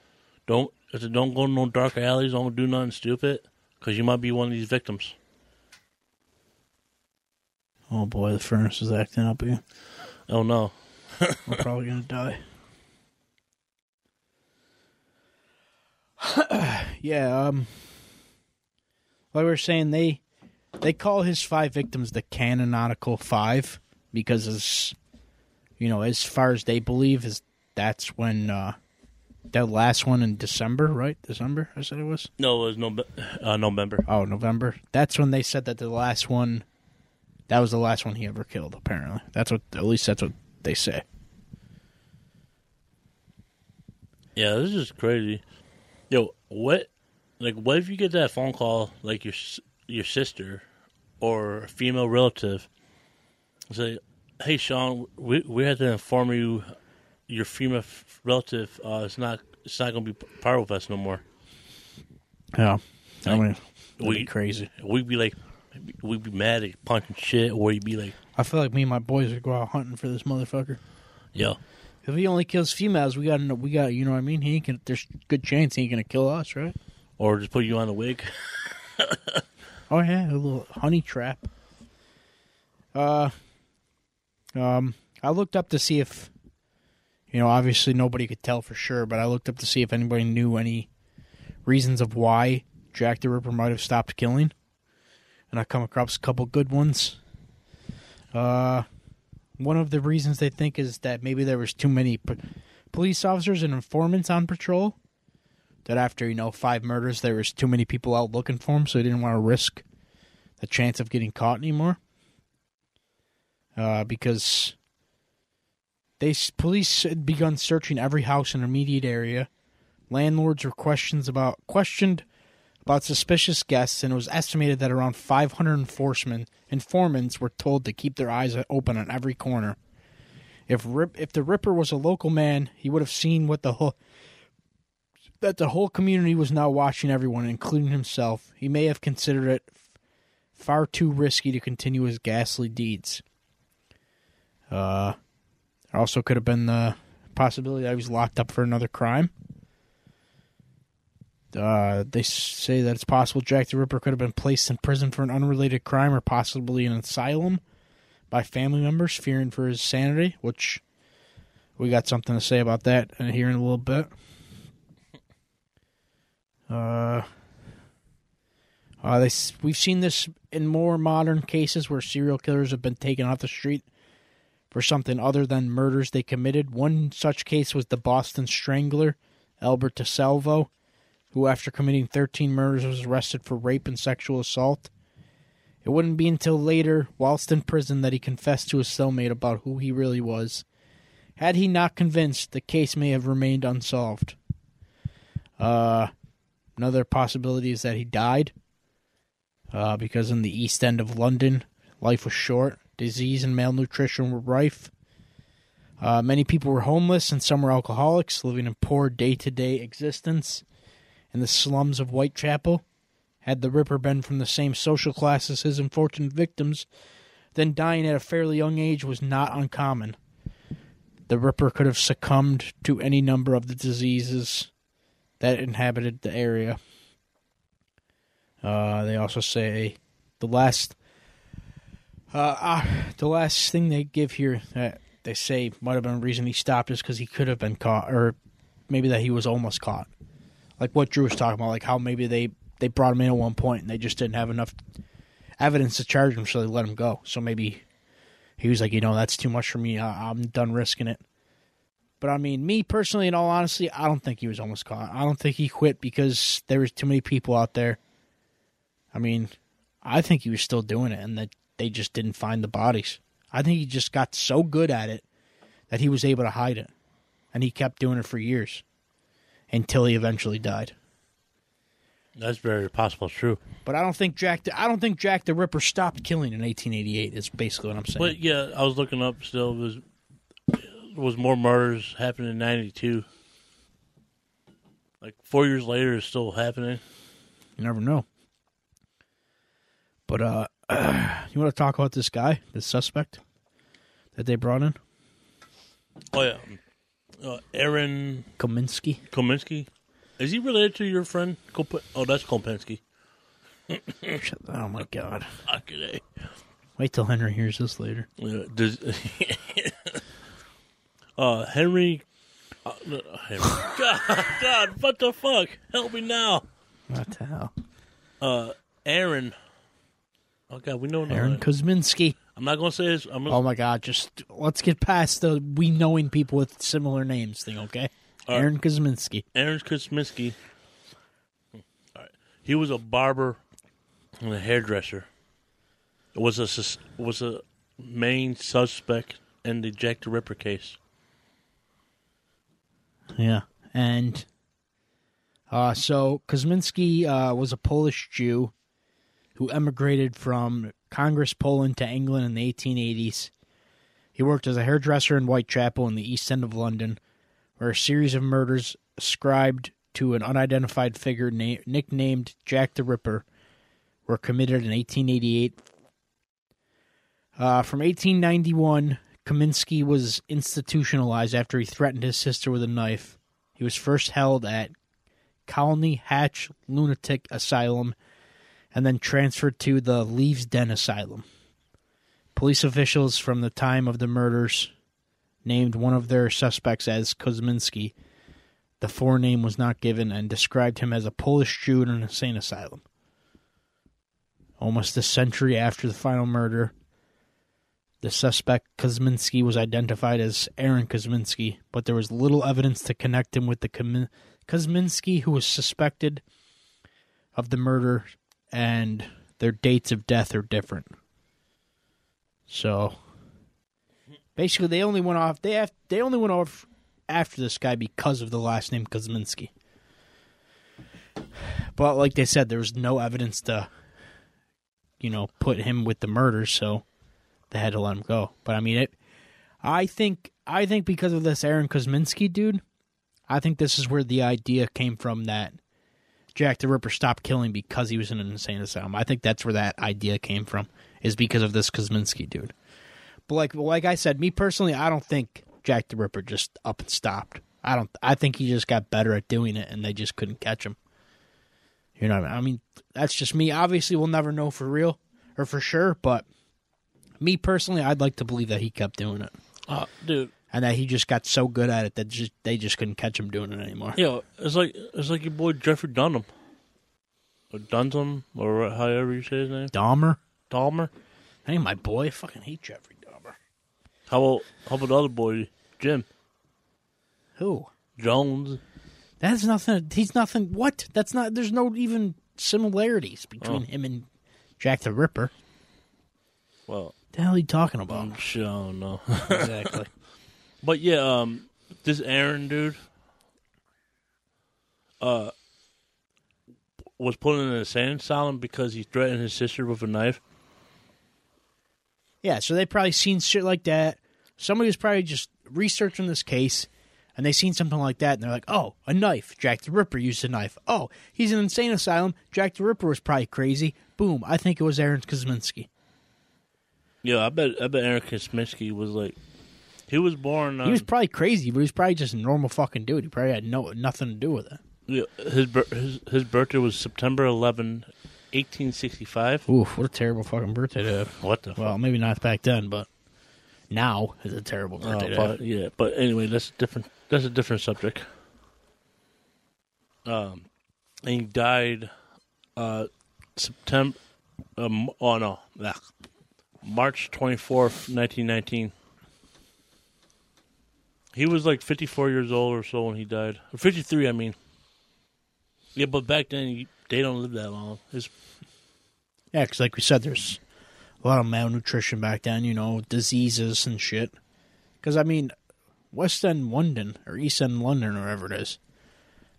Don't I said, don't go to no dark alleys. Don't do nothing stupid because you might be one of these victims." Oh boy, the furnace is acting up again. Oh no! We're probably gonna die. yeah, um like we were saying, they they call his five victims the canonical five because as you know, as far as they believe is that's when uh that last one in December, right? December, I said it was? No, it was no uh, November. Oh, November. That's when they said that the last one that was the last one he ever killed, apparently. That's what at least that's what they say. Yeah, this is crazy. Yo, what? Like, what if you get that phone call, like your your sister or a female relative, say, "Hey, Sean, we we have to inform you, your female f- relative, uh, it's not it's not gonna be part of us no more." Yeah. I mean, We- we crazy. We'd be like, we'd be mad at punching shit, or you'd be like, I feel like me and my boys would go out hunting for this motherfucker. "Yo, If he only kills females, we got we got you know what I mean. He ain't gonna, there's good chance he ain't gonna kill us, right? or just put you on the wig." Oh yeah, a little honey trap. Uh, um, I looked up to see if, you know, obviously nobody could tell for sure, but I looked up to see if anybody knew any reasons of why Jack the Ripper might have stopped killing, and I come across a couple good ones. Uh, one of the reasons they think is that maybe there was too many police officers and informants on patrol. That after you know five murders, there was too many people out looking for him, so he didn't want to risk the chance of getting caught anymore. Uh, because they police had begun searching every house in the immediate area. Landlords were questions about questioned about suspicious guests, and it was estimated that around 500 enforcement informants were told to keep their eyes open on every corner. If Rip, if the Ripper was a local man, he would have seen what the whole that the whole community was now watching everyone, including himself. He may have considered it far too risky to continue his ghastly deeds. Uh, there also could have been the possibility that he was locked up for another crime. Uh, they say that it's possible Jack the Ripper could have been placed in prison for an unrelated crime or possibly an asylum by family members fearing for his sanity, which we got something to say about that here in a little bit. Uh, uh, they we've seen this in more modern cases where serial killers have been taken off the street for something other than murders they committed. One such case was the Boston Strangler, Albert DeSalvo, who, after committing 13 murders, was arrested for rape and sexual assault. It wouldn't be until later, whilst in prison, that he confessed to his cellmate about who he really was. Had he not convinced, the case may have remained unsolved. Uh, another possibility is that he died uh, because in the east end of London, life was short. Disease and malnutrition were rife. Uh, many people were homeless and some were alcoholics, living a poor day to day existence in the slums of Whitechapel. Had the Ripper been from the same social class as his unfortunate victims, then dying at a fairly young age was not uncommon. The Ripper could have succumbed to any number of the diseases that inhabited the area. Uh, they also say the last, uh, uh, the last thing they give here that they say might have been the reason he stopped is because he could have been caught, or maybe that he was almost caught. Like what Drew was talking about, like how maybe they they brought him in at one point and they just didn't have enough evidence to charge him, so they let him go. So maybe he was like, you know, that's too much for me. I, I'm done risking it. But I mean, me personally, in all honesty, I don't think he was almost caught. I don't think he quit because there was too many people out there. I mean, I think he was still doing it, and that they just didn't find the bodies. I think he just got so good at it that he was able to hide it, and he kept doing it for years until he eventually died. That's very possible true. But I don't think Jack. The, I don't think Jack the Ripper stopped killing in 1888. Is basically what I'm saying. But yeah, I was looking up still. Was there was more murders happening in '92. Like four years later, it's still happening. You never know. But uh, you want to talk about this guy, this suspect that they brought in, Oh yeah, uh, Aaron Kominsky? Kominsky. Is he related to your friend? Kop- oh, that's Kopensky. Shut- Oh my God! Okay. Wait till Henry hears this later. Yeah, does, uh, Henry. Uh, Henry. God, God, what the fuck? Help me now. What the hell? Uh, Aaron. Oh God, we know. Aaron Kosminski. I'm not gonna say his. I'm gonna, Oh my God! Just let's get past the we knowing people with similar names thing, okay? Aaron Kosminski. Aaron Kosminski. All right, he was a barber and a hairdresser. Was a was a main suspect in the Jack the Ripper case. Yeah, and uh, so Kosminski uh, was a Polish Jew who emigrated from Congress, Poland, to England in the 1880s. He worked as a hairdresser in Whitechapel in the East End of London, where a series of murders ascribed to an unidentified figure na- nicknamed Jack the Ripper were committed in 1888. Uh, from 1891, Kaminsky was institutionalized after he threatened his sister with a knife. He was first held at Colney Hatch Lunatic Asylum and then transferred to the Leavesden Asylum. Police officials from the time of the murders named one of their suspects as Kosminski. The forename was not given and described him as a Polish Jew in an insane asylum. Almost a century after the final murder, the suspect Kosminski was identified as Aaron Kosminski, but there was little evidence to connect him with the Kosminski who was suspected of the murder, and their dates of death are different. So, basically, they only went off. They have, they only went off after this guy because of the last name Kosminski. But like they said, there was no evidence to, you know, put him with the murders, so they had to let him go. But I mean, it. I think I think because of this Aaron Kosminski dude, I think this is where the idea came from that Jack the Ripper stopped killing because he was in an insane asylum. I think that's where that idea came from, is because of this Kosminski dude. But like like I said, me personally, I don't think Jack the Ripper just up and stopped. I don't. I think he just got better at doing it, and they just couldn't catch him. You know, what I mean? I mean, that's just me. Obviously, we'll never know for real or for sure, but me personally, I'd like to believe that he kept doing it, Uh, dude, and that he just got so good at it that just they just couldn't catch him doing it anymore. yo, it's like it's like your boy Jeffrey Dunham, or Dunham, or however you say his name, Dahmer, Dahmer. hey, my boy, I fucking hate Jeffrey Dahmer. How about how about the other boy, Jim Who? Jones? That's nothing. He's nothing. What? That's not. There's no even similarities between Oh. him and Jack the Ripper. Well, The hell are you talking about? Mm, shit, I don't know. exactly. But yeah, um, this Aaron dude, uh, was put in an insane asylum because he threatened his sister with a knife. Yeah, so they probably seen shit like that. Somebody was probably just researching this case, and they seen something like that, and they're like, "Oh, a knife! Jack the Ripper used a knife. Oh, he's in an insane asylum. Jack the Ripper was probably crazy. Boom! I think it was Aaron Kosminski. Yeah, I bet I bet Aaron Kosminski was like, he was born. Um, He was probably crazy, but he was probably just a normal fucking dude. He probably had no nothing to do with it. yeah, his his his birthday was September 11, 1865. Oof! What a terrible fucking birthday to have. What the Well, maybe not back then, but now is a terrible birthday Uh, to have. but yeah, but anyway, that's a different. That's a different subject. Um, and he died, uh, September. Um, oh no, nah, March twenty fourth, nineteen nineteen. He was like 54 years old or so when he died. Or 53, I mean. Yeah, but back then they don't live that long. It's, Yeah, because like we said, there's a lot of malnutrition back then. You know, diseases and shit. Because I mean, West End London or East End London or whatever it is,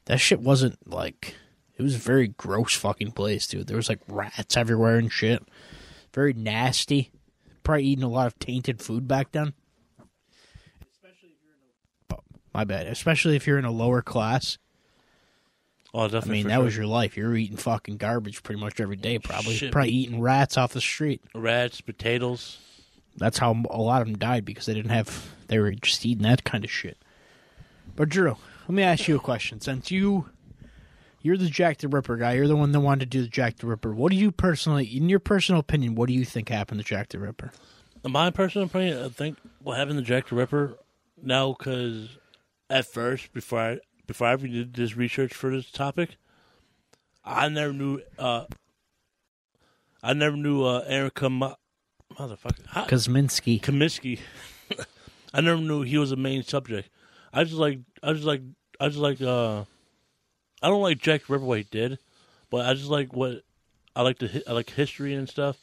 that shit wasn't like. It was a very gross fucking place, dude. There was like rats everywhere and shit. Very nasty. Probably eating a lot of tainted food back then. My bad. Especially if you're in a lower class. oh, definitely. I mean, that sure. was your life. You're eating fucking garbage pretty much every day, probably. Shit. Probably eating rats off the street. rats, potatoes. That's how a lot of them died because they didn't have. They were just eating that kind of shit. But Drew, let me ask you a question. Since you, you're the Jack the Ripper guy, you're the one that wanted to do the Jack the Ripper. What do you personally, in your personal opinion, what do you think happened to Jack the Ripper? In my personal opinion, I think what happened to Jack the Ripper now, because at first, before I before I ever did this research for this topic, I never knew. uh I never knew uh Erica Ma- motherfucker Kosminski. Kaminsky. I never knew he was a main subject. I just like I just like I just like uh I don't like Jack what did, but I just like what I like to. I like history and stuff.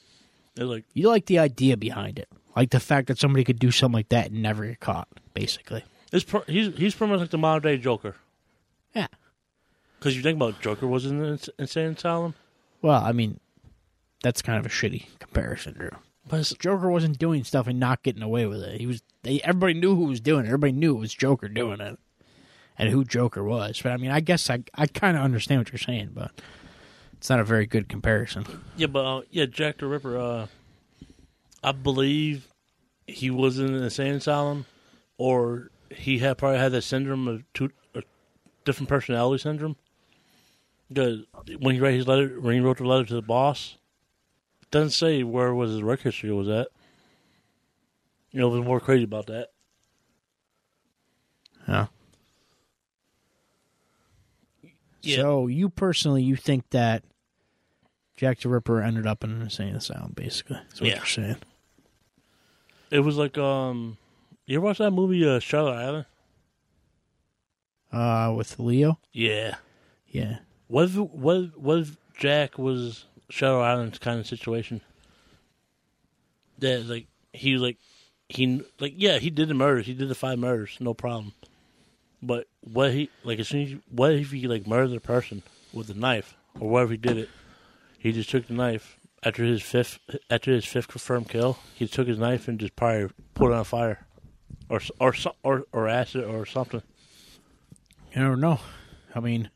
It's like You like the idea behind it, like the fact that somebody could do something like that and never get caught. Basically, it's pro- he's he's pretty much like the modern day Joker. yeah. Because you think about Joker was in the ins- insane asylum, Well, I mean, that's kind of a shitty comparison, Drew. but it's, Joker wasn't doing stuff and not getting away with it. He was. They, everybody knew who was doing it. Everybody knew it was Joker doing it, and who Joker was. But I mean, I guess I I kind of understand what you're saying, but it's not a very good comparison. yeah, but uh, yeah, Jack the Ripper. Uh, I believe he was in an insane asylum, or he had probably had that syndrome of two different personality syndrome. Because when he wrote his letter, when he wrote the letter to the boss, it doesn't say where was his work history was at. You know, there's more crazy about that. Yeah. Yeah. So you personally, you think that Jack the Ripper ended up in an insane asylum, basically? That's what Yeah. you're saying. It was like um, you ever watch that movie uh, Shutter Island? Uh, with Leo. Yeah. Yeah. What if what if, what if Jack was Shutter Island's kind of situation? That like he was like he like yeah he did the murders he did the five murders no problem, but what he like as soon as what if he like murdered a person with a knife or whatever he did it, he just took the knife after his fifth after his fifth confirmed kill he took his knife and just probably put it on fire, or or or or acid or something. I don't know. I mean,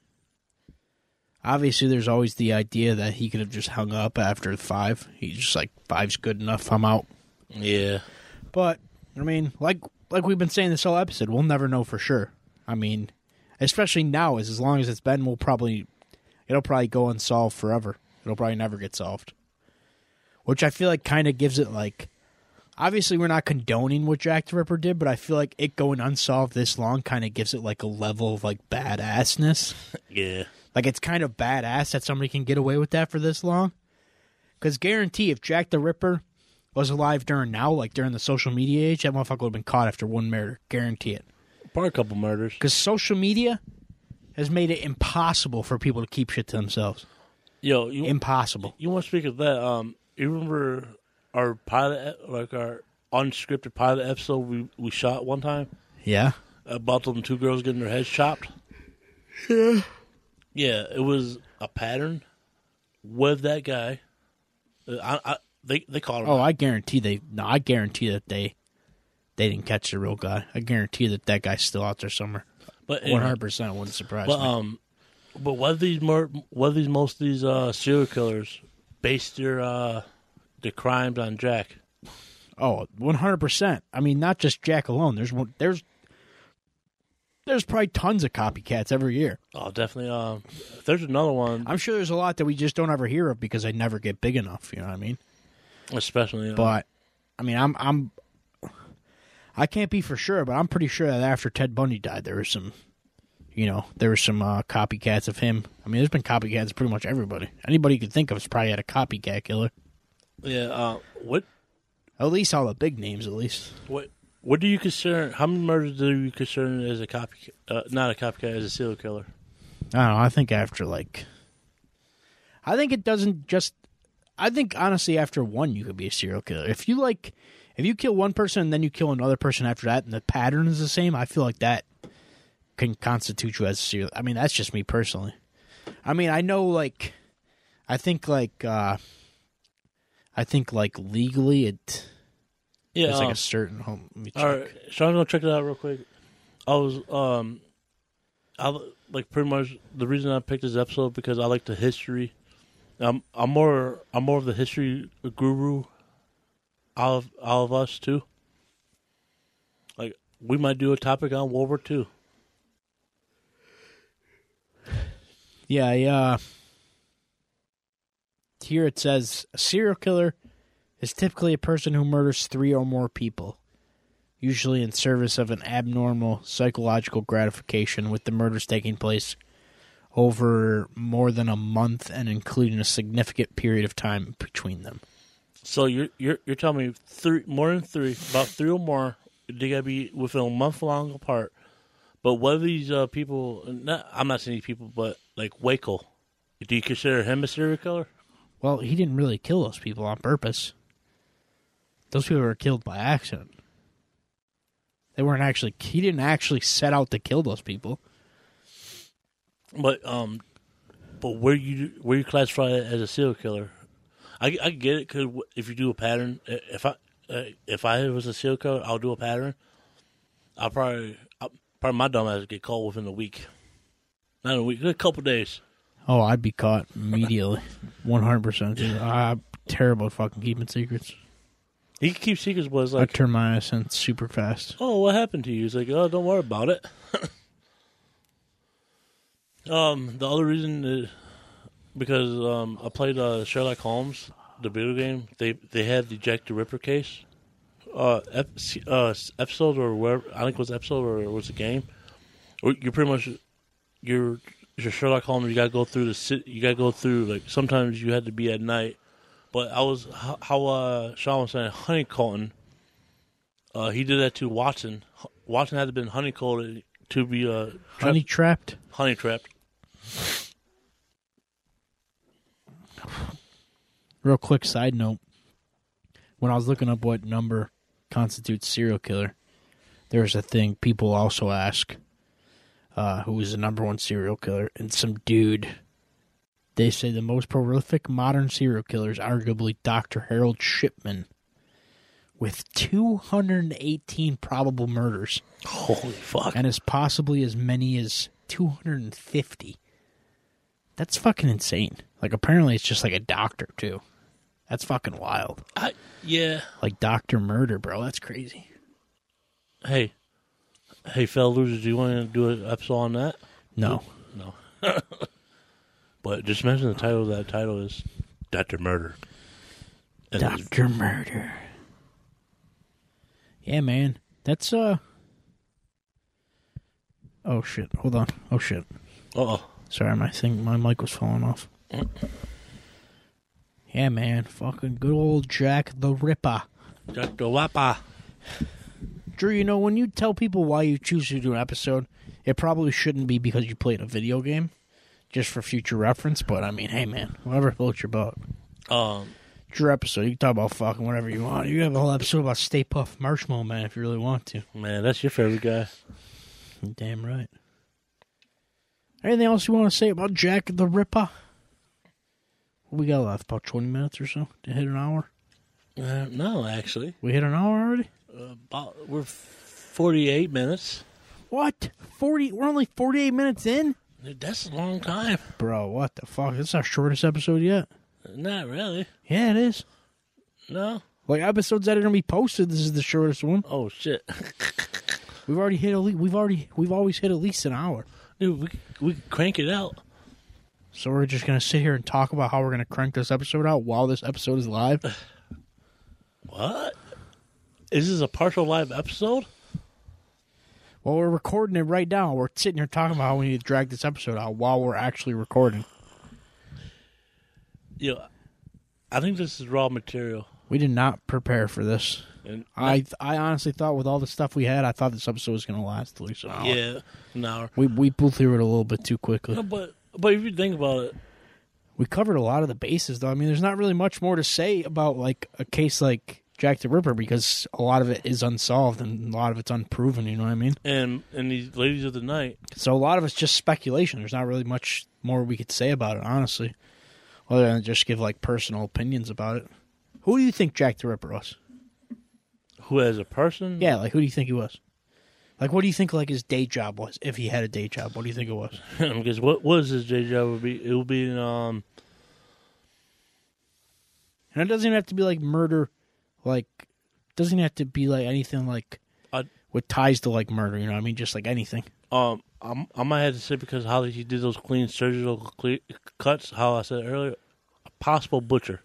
obviously, there's always the idea that he could have just hung up after five. He's just like five's good enough. I'm out. Yeah. But I mean, like like we've been saying this whole episode, we'll never know for sure. I mean, especially now, as as long as it's been, we'll probably it'll probably go unsolved forever. It'll probably never get solved. Which I feel like kind of gives it like. Obviously, we're not condoning what Jack the Ripper did, but I feel like it going unsolved this long kind of gives it like a level of like badassness. Yeah. Like it's kind of badass that somebody can get away with that for this long. Because guarantee, if Jack the Ripper was alive during now, like during the social media age, that motherfucker would have been caught after one murder. Guarantee it. Probably a couple murders. Because social media has made it impossible for people to keep shit to themselves. Yo, you Impossible. you want to speak of that? Um, you remember our pilot, like our unscripted pilot episode we we shot one time Yeah. about them two girls getting their heads chopped. Yeah, yeah, it was a pattern with that guy. Uh, I, I they they called him. Oh, I guarantee they. No, I guarantee that they. They didn't catch the real guy. I guarantee that that guy's still out there somewhere. but One hundred percent wouldn't surprise But me. um, but what if these more what these most of these uh serial killers base their uh their crimes on Jack? Oh, Oh, one hundred percent. I mean, not just Jack alone. There's one. There's there's probably tons of copycats every year. Oh, definitely. Um, there's another one, I'm sure there's a lot that we just don't ever hear of because they never get big enough. You know what I mean? especially. Uh, But I mean, I'm I'm I can't be for sure, but I'm pretty sure that after Ted Bundy died, there was some, you know, there were some uh, copycats of him. I mean, there's been copycats of pretty much everybody. Anybody you could think of has probably had a copycat killer. Yeah. Uh, what At least all the big names, at least. what What do you consider? How many murders do you consider as a copy? Uh, not a copycat, as a serial killer? I don't know. I think after like, I think it doesn't just. I think honestly, after one, you could be a serial killer. If you like, if you kill one person and then you kill another person after that, and the pattern is the same, I feel like that can constitute you as a serial. I mean, that's just me personally. I mean, I know like, I think like, uh I think like legally it. Yeah. Like um, a certain home. Let me check. all right, so I'm gonna check it out real quick. I was um, I like pretty much the reason I picked this episode because I like the history. I'm I'm more I'm more of the history guru. All of all of us too. Like we might do a topic on World War Two. Yeah, yeah. Here it says a serial killer is typically a person who murders three or more people, usually in service of an abnormal psychological gratification, with the murders taking place over more than a month and including a significant period of time between them. So you're you're you're telling me three more than three, about three or more. They gotta be within a month long apart. But what are these uh, people? Not, I'm not saying these people, but like Waco. Do you consider him a serial killer? Well, he didn't really kill those people on purpose. Those people were killed by accident. They weren't actually. He didn't actually set out to kill those people. But um, but where you where you classify it as a serial killer? I, I get it because if you do a pattern, if I uh, if I was a serial killer, I'll do a pattern. I'll probably I'll, probably my dumb ass would get called within a week, not a week, a couple days. Oh, I'd be caught immediately, one hundred percent. I'm terrible at fucking keeping secrets. He can keep secrets, but it's I like, turn my ass in super fast. oh, what happened to you? He's like, oh, don't worry about it. um, the other reason is because um, I played uh, Sherlock Holmes, the video game. They they had the Jack the Ripper case, uh, ep- uh, episode or wherever. I think it was episode or it was a game. You're pretty much you're you're Sherlock Holmes. You got to go through the ci- you got to go through like sometimes you had to be at night. But I was how, how uh, Sean was saying honeycomb. Uh, he did that to Watson. Watson had to been honeycombed to be uh, trapped, Honey trapped. honey trapped. Real quick side note: when I was looking up what number constitutes serial killer, there's a thing people also ask, uh, who is the number one serial killer, and some dude. They say the most prolific modern serial killer is arguably Dr. Harold Shipman, with 218 probable murders, Holy fuck! and as possibly as many as 250. That's fucking insane. Like apparently it's just like a doctor too. That's fucking wild. I, yeah. Like Doctor Murder, bro. That's crazy. Hey, hey, losers, do you want to do an episode on that? No. No. but just mention the title. of That title is Doctor Murder. And it's- Doctor Murder. Yeah, man. That's uh Oh shit. Hold on. Oh shit. Uh-oh. Sorry, my thing my mic was falling off. Yeah, man. Fucking good old Jack the Ripper. Doctor Wappa. Drew, you know, when you tell people why you choose to do an episode, it probably shouldn't be because you played a video game, just for future reference. But I mean, hey, man, whatever floats your boat. Um, It's your episode. You can talk about fucking whatever you want. You have a whole episode about Stay Puft Marshmallow Man if you really want to. man, that's your favorite guy. You're damn right. Anything else you want to say about Jack the Ripper? What we got left? About 20 minutes or so to hit an hour? Uh, no, actually, We hit an hour already? Uh, about we're forty-eight minutes. What? 40? We're only 48 minutes in? Dude, That's a long time. Bro, what the fuck? This is our shortest episode yet. Not really. Yeah, it is. No. Like episodes that are gonna be posted, this is the shortest one. Oh shit, We've already hit a le- we've already we've always hit at least an hour. dude. We we crank it out. So we're just gonna sit here and talk about how we're gonna crank this episode out while this episode is live. What? Is this a partial live episode? Well, we're recording it right now. We're sitting here talking about how we need to drag this episode out while we're actually recording. Yeah, I think this is raw material. We did not prepare for this. And I I honestly thought with all the stuff we had, I thought this episode was going to last at least an hour. yeah, an hour. We we blew through it a little bit too quickly. No, but but if you think about it, We covered a lot of the bases, though. I mean, there's not really much more to say about like a case like Jack the Ripper because a lot of it is unsolved and a lot of it's unproven. You know what I mean? and and these ladies of the night, So a lot of it's just speculation. There's not really much more we could say about it, honestly, other than just give like personal opinions about it. Who do you think Jack the Ripper was? who as a person, Yeah, like who do you think he was? Like, what do you think like his day job was? If he had a day job, what do you think it was? because what was his day job would be? It would be um And it doesn't even have to be like murder, like doesn't have to be like anything like I- with ties to like murder. You know what I mean? Just like anything. um I'm, I might have to say because how he did those clean surgical cle- cuts, how I said earlier, a possible butcher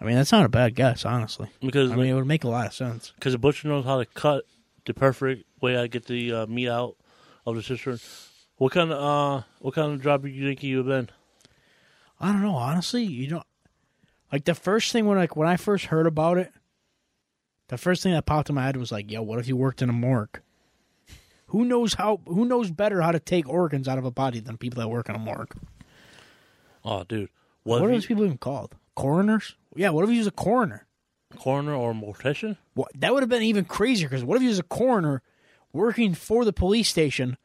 I mean, that's not a bad guess, honestly. because I mean, it would make a lot of sense. because the butcher knows how to cut the perfect way I get the uh, meat out of the cistern. What kind of uh what kind of job do you think you have been? I don't know, honestly. You know, like the first thing when like when I first heard about it, the first thing that popped in my head was like, "Yo, what if you worked in a morgue?" Who knows how? Who knows better how to take organs out of a body than people that work in a morgue? Oh, dude, What, what, are if those people even called? Coroners? Yeah. What if he was a coroner? coroner or mortician? What, that would have been even crazier because what if he was a coroner working for the police station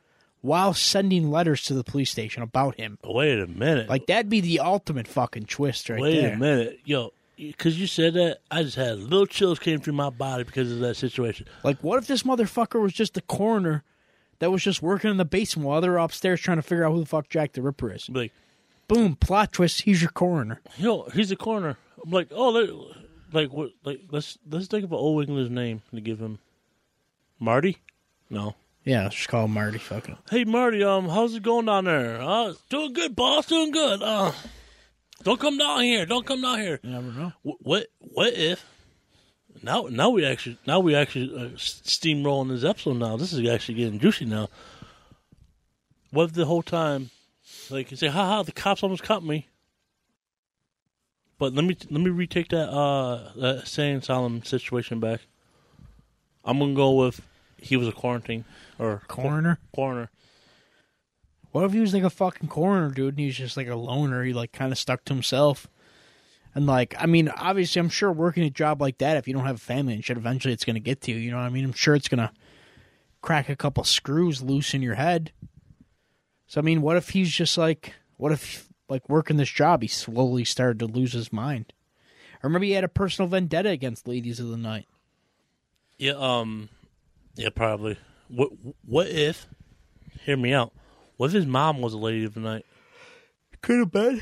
while sending letters to the police station about him? Wait a minute, Like that'd be the ultimate fucking twist right there. wait there. a minute, yo, because you said that, I just had little chills came through my body because of that situation. Like what if this motherfucker was just the coroner that was just working in the basement while they're upstairs trying to figure out who the fuck Jack the Ripper is? Like, Boom, plot twist, he's your coroner. yo, he's a coroner. I'm like, oh, like what? Like let's let's think of an old English name to give him. Marty? No. Yeah, let's just call Marty. Fucking. Hey Marty, um, how's it going down there? Uh, doing good, boss. Doing good. Uh, don't come down here. Don't come down here. You never know. Wh- What? What if? Now, now we actually, now we actually uh, steamrolling this episode. Now this is actually getting juicy. Now, what if the whole time, like you say, "Ha ha," the cops almost caught me. But let me let me retake that uh that saying solemn situation back. I'm gonna go with he was a quarantine or Coroner? coroner. What if he was like a fucking coroner, dude, and he was just like a loner? He like kind of stuck to himself. And like, I mean, obviously, I'm sure working a job like that, if you don't have a family and shit, eventually it's gonna get to you. You know what I mean? I'm sure it's gonna crack a couple screws loose in your head. So I mean, what if he's just like, what if like working this job, he slowly started to lose his mind, or maybe he had a personal vendetta against ladies of the night. Yeah, um, yeah, probably. What What if? Hear me out. What if his mom was a lady of the night? Could have been.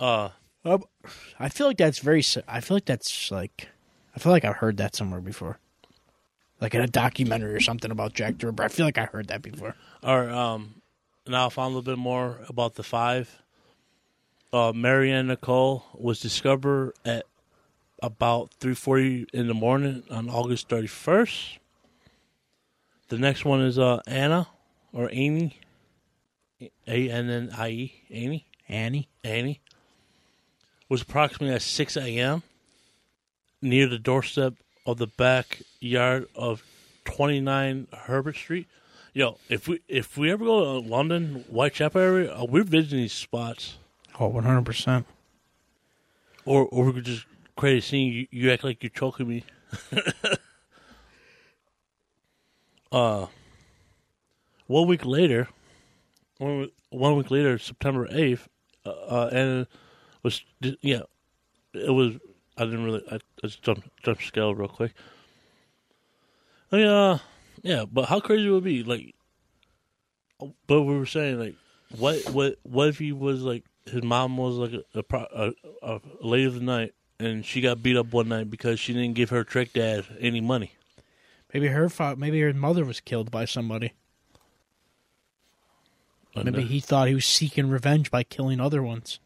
Uh, Um, I feel like that's very. I feel like that's like. I feel like I've heard that somewhere before, like in a documentary or something about Jack Ripper. I feel like I heard that before. or um, now I found a little bit more about the five. Uh, Marianne Nicole was discovered at about three forty in the morning on August thirty first. The next one is uh Anna or Annie, A N N I E Amy. Annie. Annie, was approximately at 6 a.m. near the doorstep of the backyard of 29 Herbert Street. Yo, if we if we ever go to London, Whitechapel area, uh, we're visiting these spots, Oh, one hundred percent. or or we could just create a scene. You, you act like you're choking me. uh, one week later, one, one week later, September eighth, uh, uh, and was yeah, it was. I didn't really. I, I just jumped jumped scale real quick. Oh, yeah, yeah, but how crazy would it be? Like, but we were saying like, what what what if he was like his mom was like a a, a, a lady of the night and she got beat up one night because she didn't give her trick dad any money. Maybe her fa- maybe her mother was killed by somebody. Maybe he thought he was seeking revenge by killing other ones.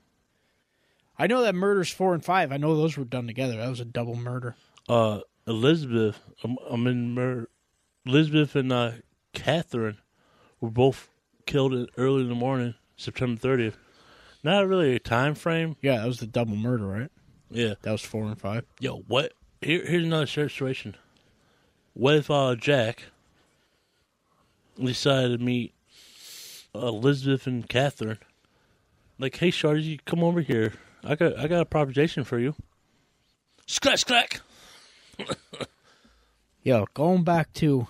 I know that murders four and five. I know those were done together. That was a double murder. uh Elizabeth, I'm, I'm in mur- Elizabeth and uh, Catherine were both killed in, early in the morning, September 30th. Not really a time frame. Yeah, that was the double murder, right? Yeah. That was four and five. Yo, what here, here's another situation. If uh, Jack decided to meet Elizabeth and Catherine? Like, hey, Shorty, come over here. I got I got a proposition for you. Scratch, crack. Yo, going back to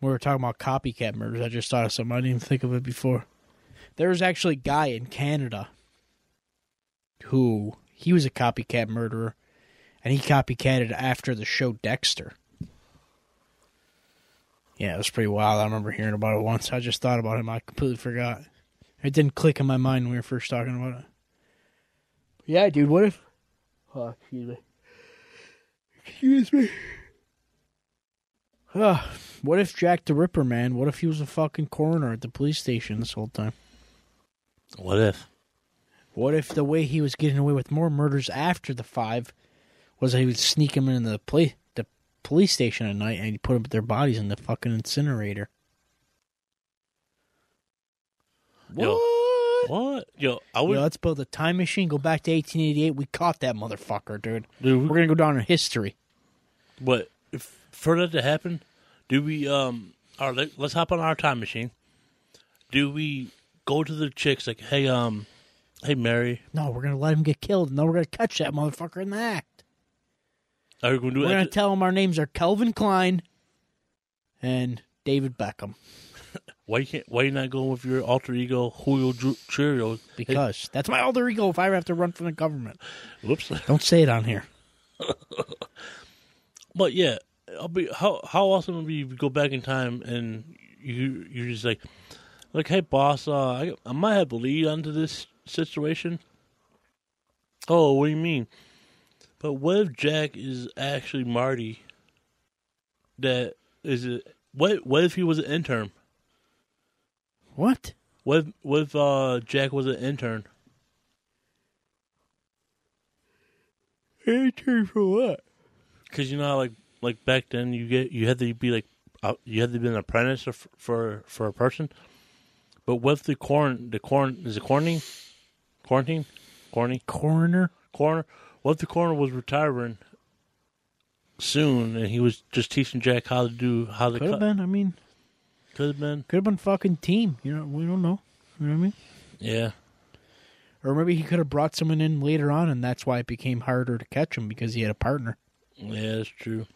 we were talking about copycat murders. I just thought of something. I didn't even think of it before. There was actually a guy in Canada who he was a copycat murderer, and he copycatted after the show Dexter. Yeah, it was pretty wild. I remember hearing about it once. I just thought about him. I completely forgot. It didn't click in my mind when we were first talking about it. Yeah, dude. What if? Oh, excuse me. Excuse me. Uh, what if Jack the Ripper, man? What if he was a fucking coroner at the police station this whole time? What if? What if the way he was getting away with more murders after the five was that he would sneak him in the play the police station at night and he'd put their bodies in the fucking incinerator? Yo, What? What? Yo, I would. Yo, let's build a time machine. Go back to 1888. We caught that motherfucker, dude. dude, We're gonna go down in history. But if for that to happen, do we um all right, let, let's hop on our time machine. Do we go to the chicks like, hey um hey Mary, No, we're gonna let him get killed. No, we're gonna catch that motherfucker in the act. Are we gonna do We're gonna tell them our names are Kelvin Klein and David Beckham why can't why you not going with your alter ego Julio Ju- Churio? because that's my alter ego. If I ever have to run from the government, Whoops. don't say it on here. But yeah, I'll be how how awesome would be if you go back in time and you you're just like like hey boss, uh, I I might have to lead onto this situation. Oh, what do you mean? But what if Jack is actually Marty? That is it. What what if he was an intern? What? What if, what if uh, Jack was an intern? Intern for what? Because you know, how, like like back then, you get you had to be like uh, you had to be an apprentice for for, for a person. But what if the quarant the quarant is it quarantine, quarantine, quarantine, Coroner? coroner? What if the coroner was retiring soon and he was just teaching Jack how to do how to Could have cut? been. I mean, Could have been, could have been fucking team. You know, we don't know. You know what I mean? yeah. Or maybe he could have brought someone in later on, and that's why it became harder to catch him because he had a partner. Yeah, that's true.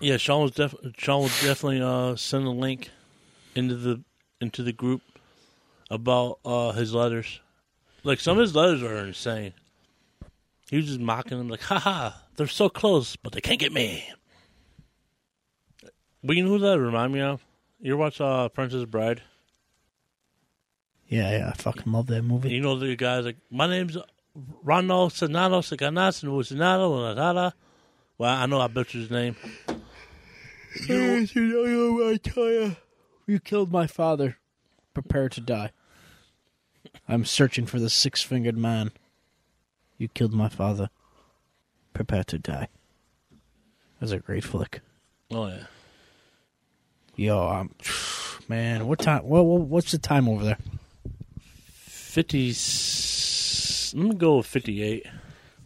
Yeah, Sean was def- Sean will definitely uh, send a link into the into the group about uh, his letters. Like some of his letters are insane. He was just mocking them, like, "Haha, they're so close, but they can't get me." But you know who that remind me of? You ever watch uh, Princess Bride? Yeah, yeah, I fucking love that movie. You know the guy's like, my name's Ronald Senado Saganas and Senado Nadada. Well, I know I butchered his name. I tell you, you killed my father. Prepare to die. I'm searching for the six-fingered man. You killed my father. Prepare to die. That's a great flick. Oh yeah, Yo, um, man, what time? What, what what's the time over there? fifty. Let me go with fifty-eight.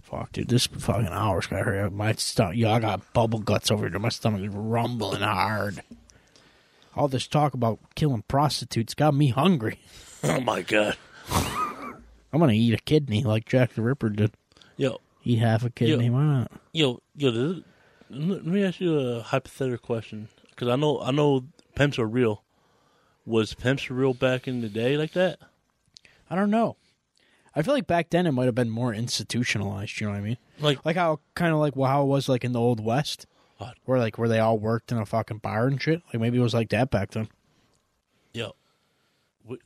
Fuck, dude, this fucking hour's got to hurry up. My stomach, yo, I got bubble guts over here. My stomach is rumbling hard. All this talk about killing prostitutes got me hungry. Oh my god, I'm gonna eat a kidney like Jack the Ripper did. yo, Eat half a kidney. Yo. Why not? yo, yo. This, let me ask you a hypothetical question, because I know, I know, pimps are real. Was pimps real back in the day like that? I don't know. I feel like back then it might have been more institutionalized. You know what I mean? Like, Like how kind of like well, how it was like in the old west, What? where like where they all worked in a fucking bar and shit. Like maybe it was like that back then.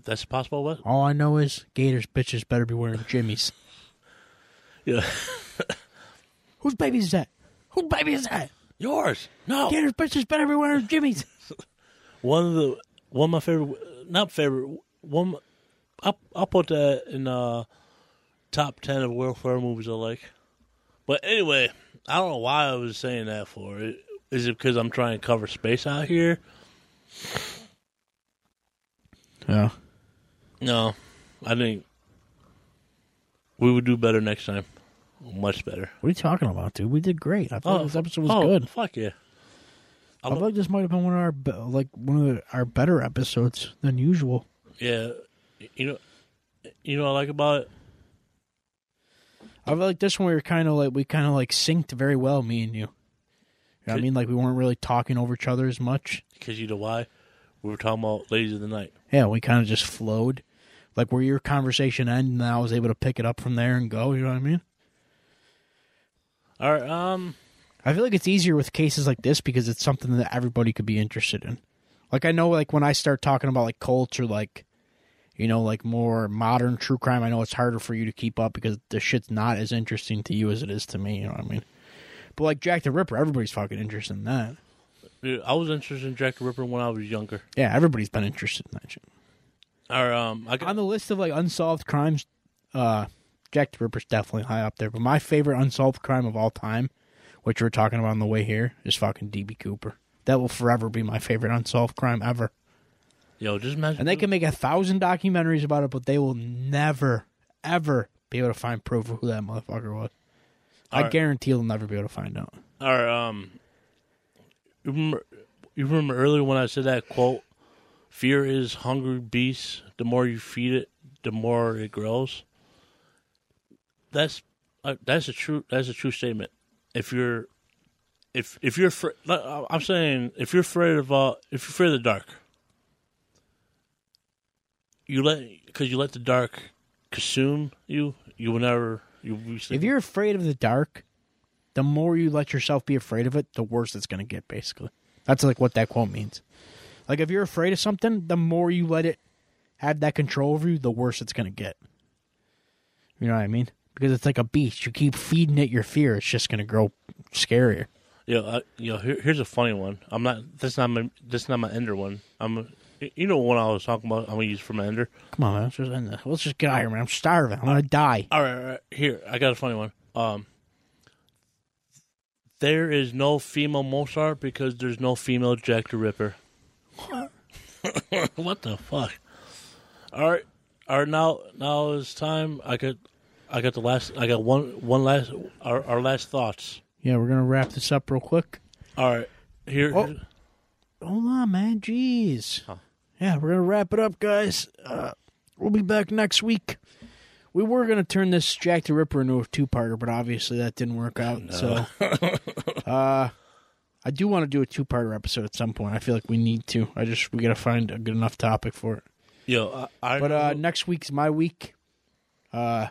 That's possible. What? All I know is Gators bitches better be wearing jimmies. Yeah, Whose baby is that? Whose baby is that? yours. No, Gators bitches better be wearing jimmies. one of the one of my favorite not favorite one I'll, I'll put that in uh top 10 of welfare movies I like but anyway I don't know why I was saying that for Is it because I'm trying to cover space out here Yeah. no I think We would do better next time. Much better. What are you talking about, dude? We did great. I thought oh, this episode was oh, good. Fuck yeah. I I feel like this might have been one of our be- like one of the, our better episodes than usual. Yeah. You know, you know what I like about it? I feel like this one we were kind of like we kind of like synced very well, me and you. You know I mean? Like we weren't really talking over each other as much. Because you know why? We were talking about Ladies of the Night. Yeah, we kind of just flowed. Like where your conversation ended, and I was able to pick it up from there and go. You know what I mean? All right. Um. I feel like it's easier with cases like this because it's something that everybody could be interested in. Like I know, like when I start talking about like cults or like, you know, like more modern true crime, I know it's harder for you to keep up because the shit's not as interesting to you as it is to me. You know what I mean? But like Jack the Ripper, everybody's fucking interested in that. Dude, I was interested in Jack the Ripper when I was younger. Yeah, everybody's been interested in that shit. Or um, I got On the list of like unsolved crimes, uh, Jack the Ripper's definitely high up there. But my favorite unsolved crime of all time, which we're talking about on the way here, is fucking DB Cooper. That will forever be my favorite unsolved crime ever. yo, just imagine. And they can make a thousand documentaries about it, but they will never, ever be able to find proof of who that motherfucker was. I Alright. guarantee they'll never be able to find out. Or um, you remember, you remember earlier when I said that quote? Fear is hungry beast. The more you feed it, the more it grows. That's uh, that's a true that's a true statement. If you're if if you're afraid, I'm saying if you're afraid of uh if you're afraid of the dark, you let because you let the dark consume you. You will never. You If you're afraid of the dark, the more you let yourself be afraid of it, the worse it's going to get, basically. That's like what that quote means. Like, if you're afraid of something, the more you let it have that control over you, the worse it's going to get. You know what I mean? Because it's like a beast. You keep feeding it your fear, it's just going to grow scarier. Yo, uh, yo, here, here's a funny one. I'm not. That's not my. That's not my ender one. I'm. You know what I was talking about. I'm gonna use for my ender. Come on, man. Let's just, end this. Let's just get out of here, man. I'm starving. I'm going to die. All right, all right. Here, I got a funny one. Um, there is no female Mozart because there's no female Jack the Ripper. what the fuck? All right, all right. Now, now it's time. I got, I got the last. I got one, one last. Our, our last thoughts. Yeah, we're going to wrap this up real quick. All right, here. Oh. Hold on, man. Jeez. Huh. Yeah, we're gonna wrap it up, guys. Uh, we'll be back next week. We were gonna turn this Jack the Ripper into a two-parter, but obviously that didn't work out. So, uh, I do want to do a two-parter episode at some point. I feel like we need to. I just we gotta find a good enough topic for it. Yo, I, I But uh, next week's my week. Uh,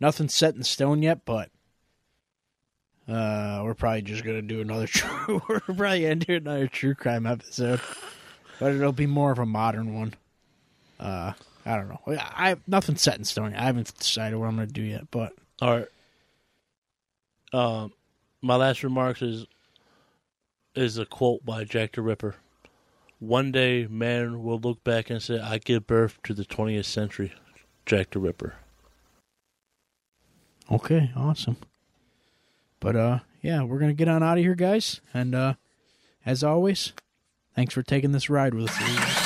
nothing's set in stone yet, but uh, we're probably just gonna do another true. we're probably gonna do another true crime episode, but it'll be more of a modern one. Uh, I don't know. I, I nothing's set in stone. I haven't decided what I'm gonna do yet, but All right. Um, my last remarks is is a quote by Jack the Ripper. One day, man will look back and say, "I give birth to the 20th century." Jack the Ripper. okay, awesome. But uh, yeah, we're gonna get on out of here, guys, and uh, as always, thanks for taking this ride with us.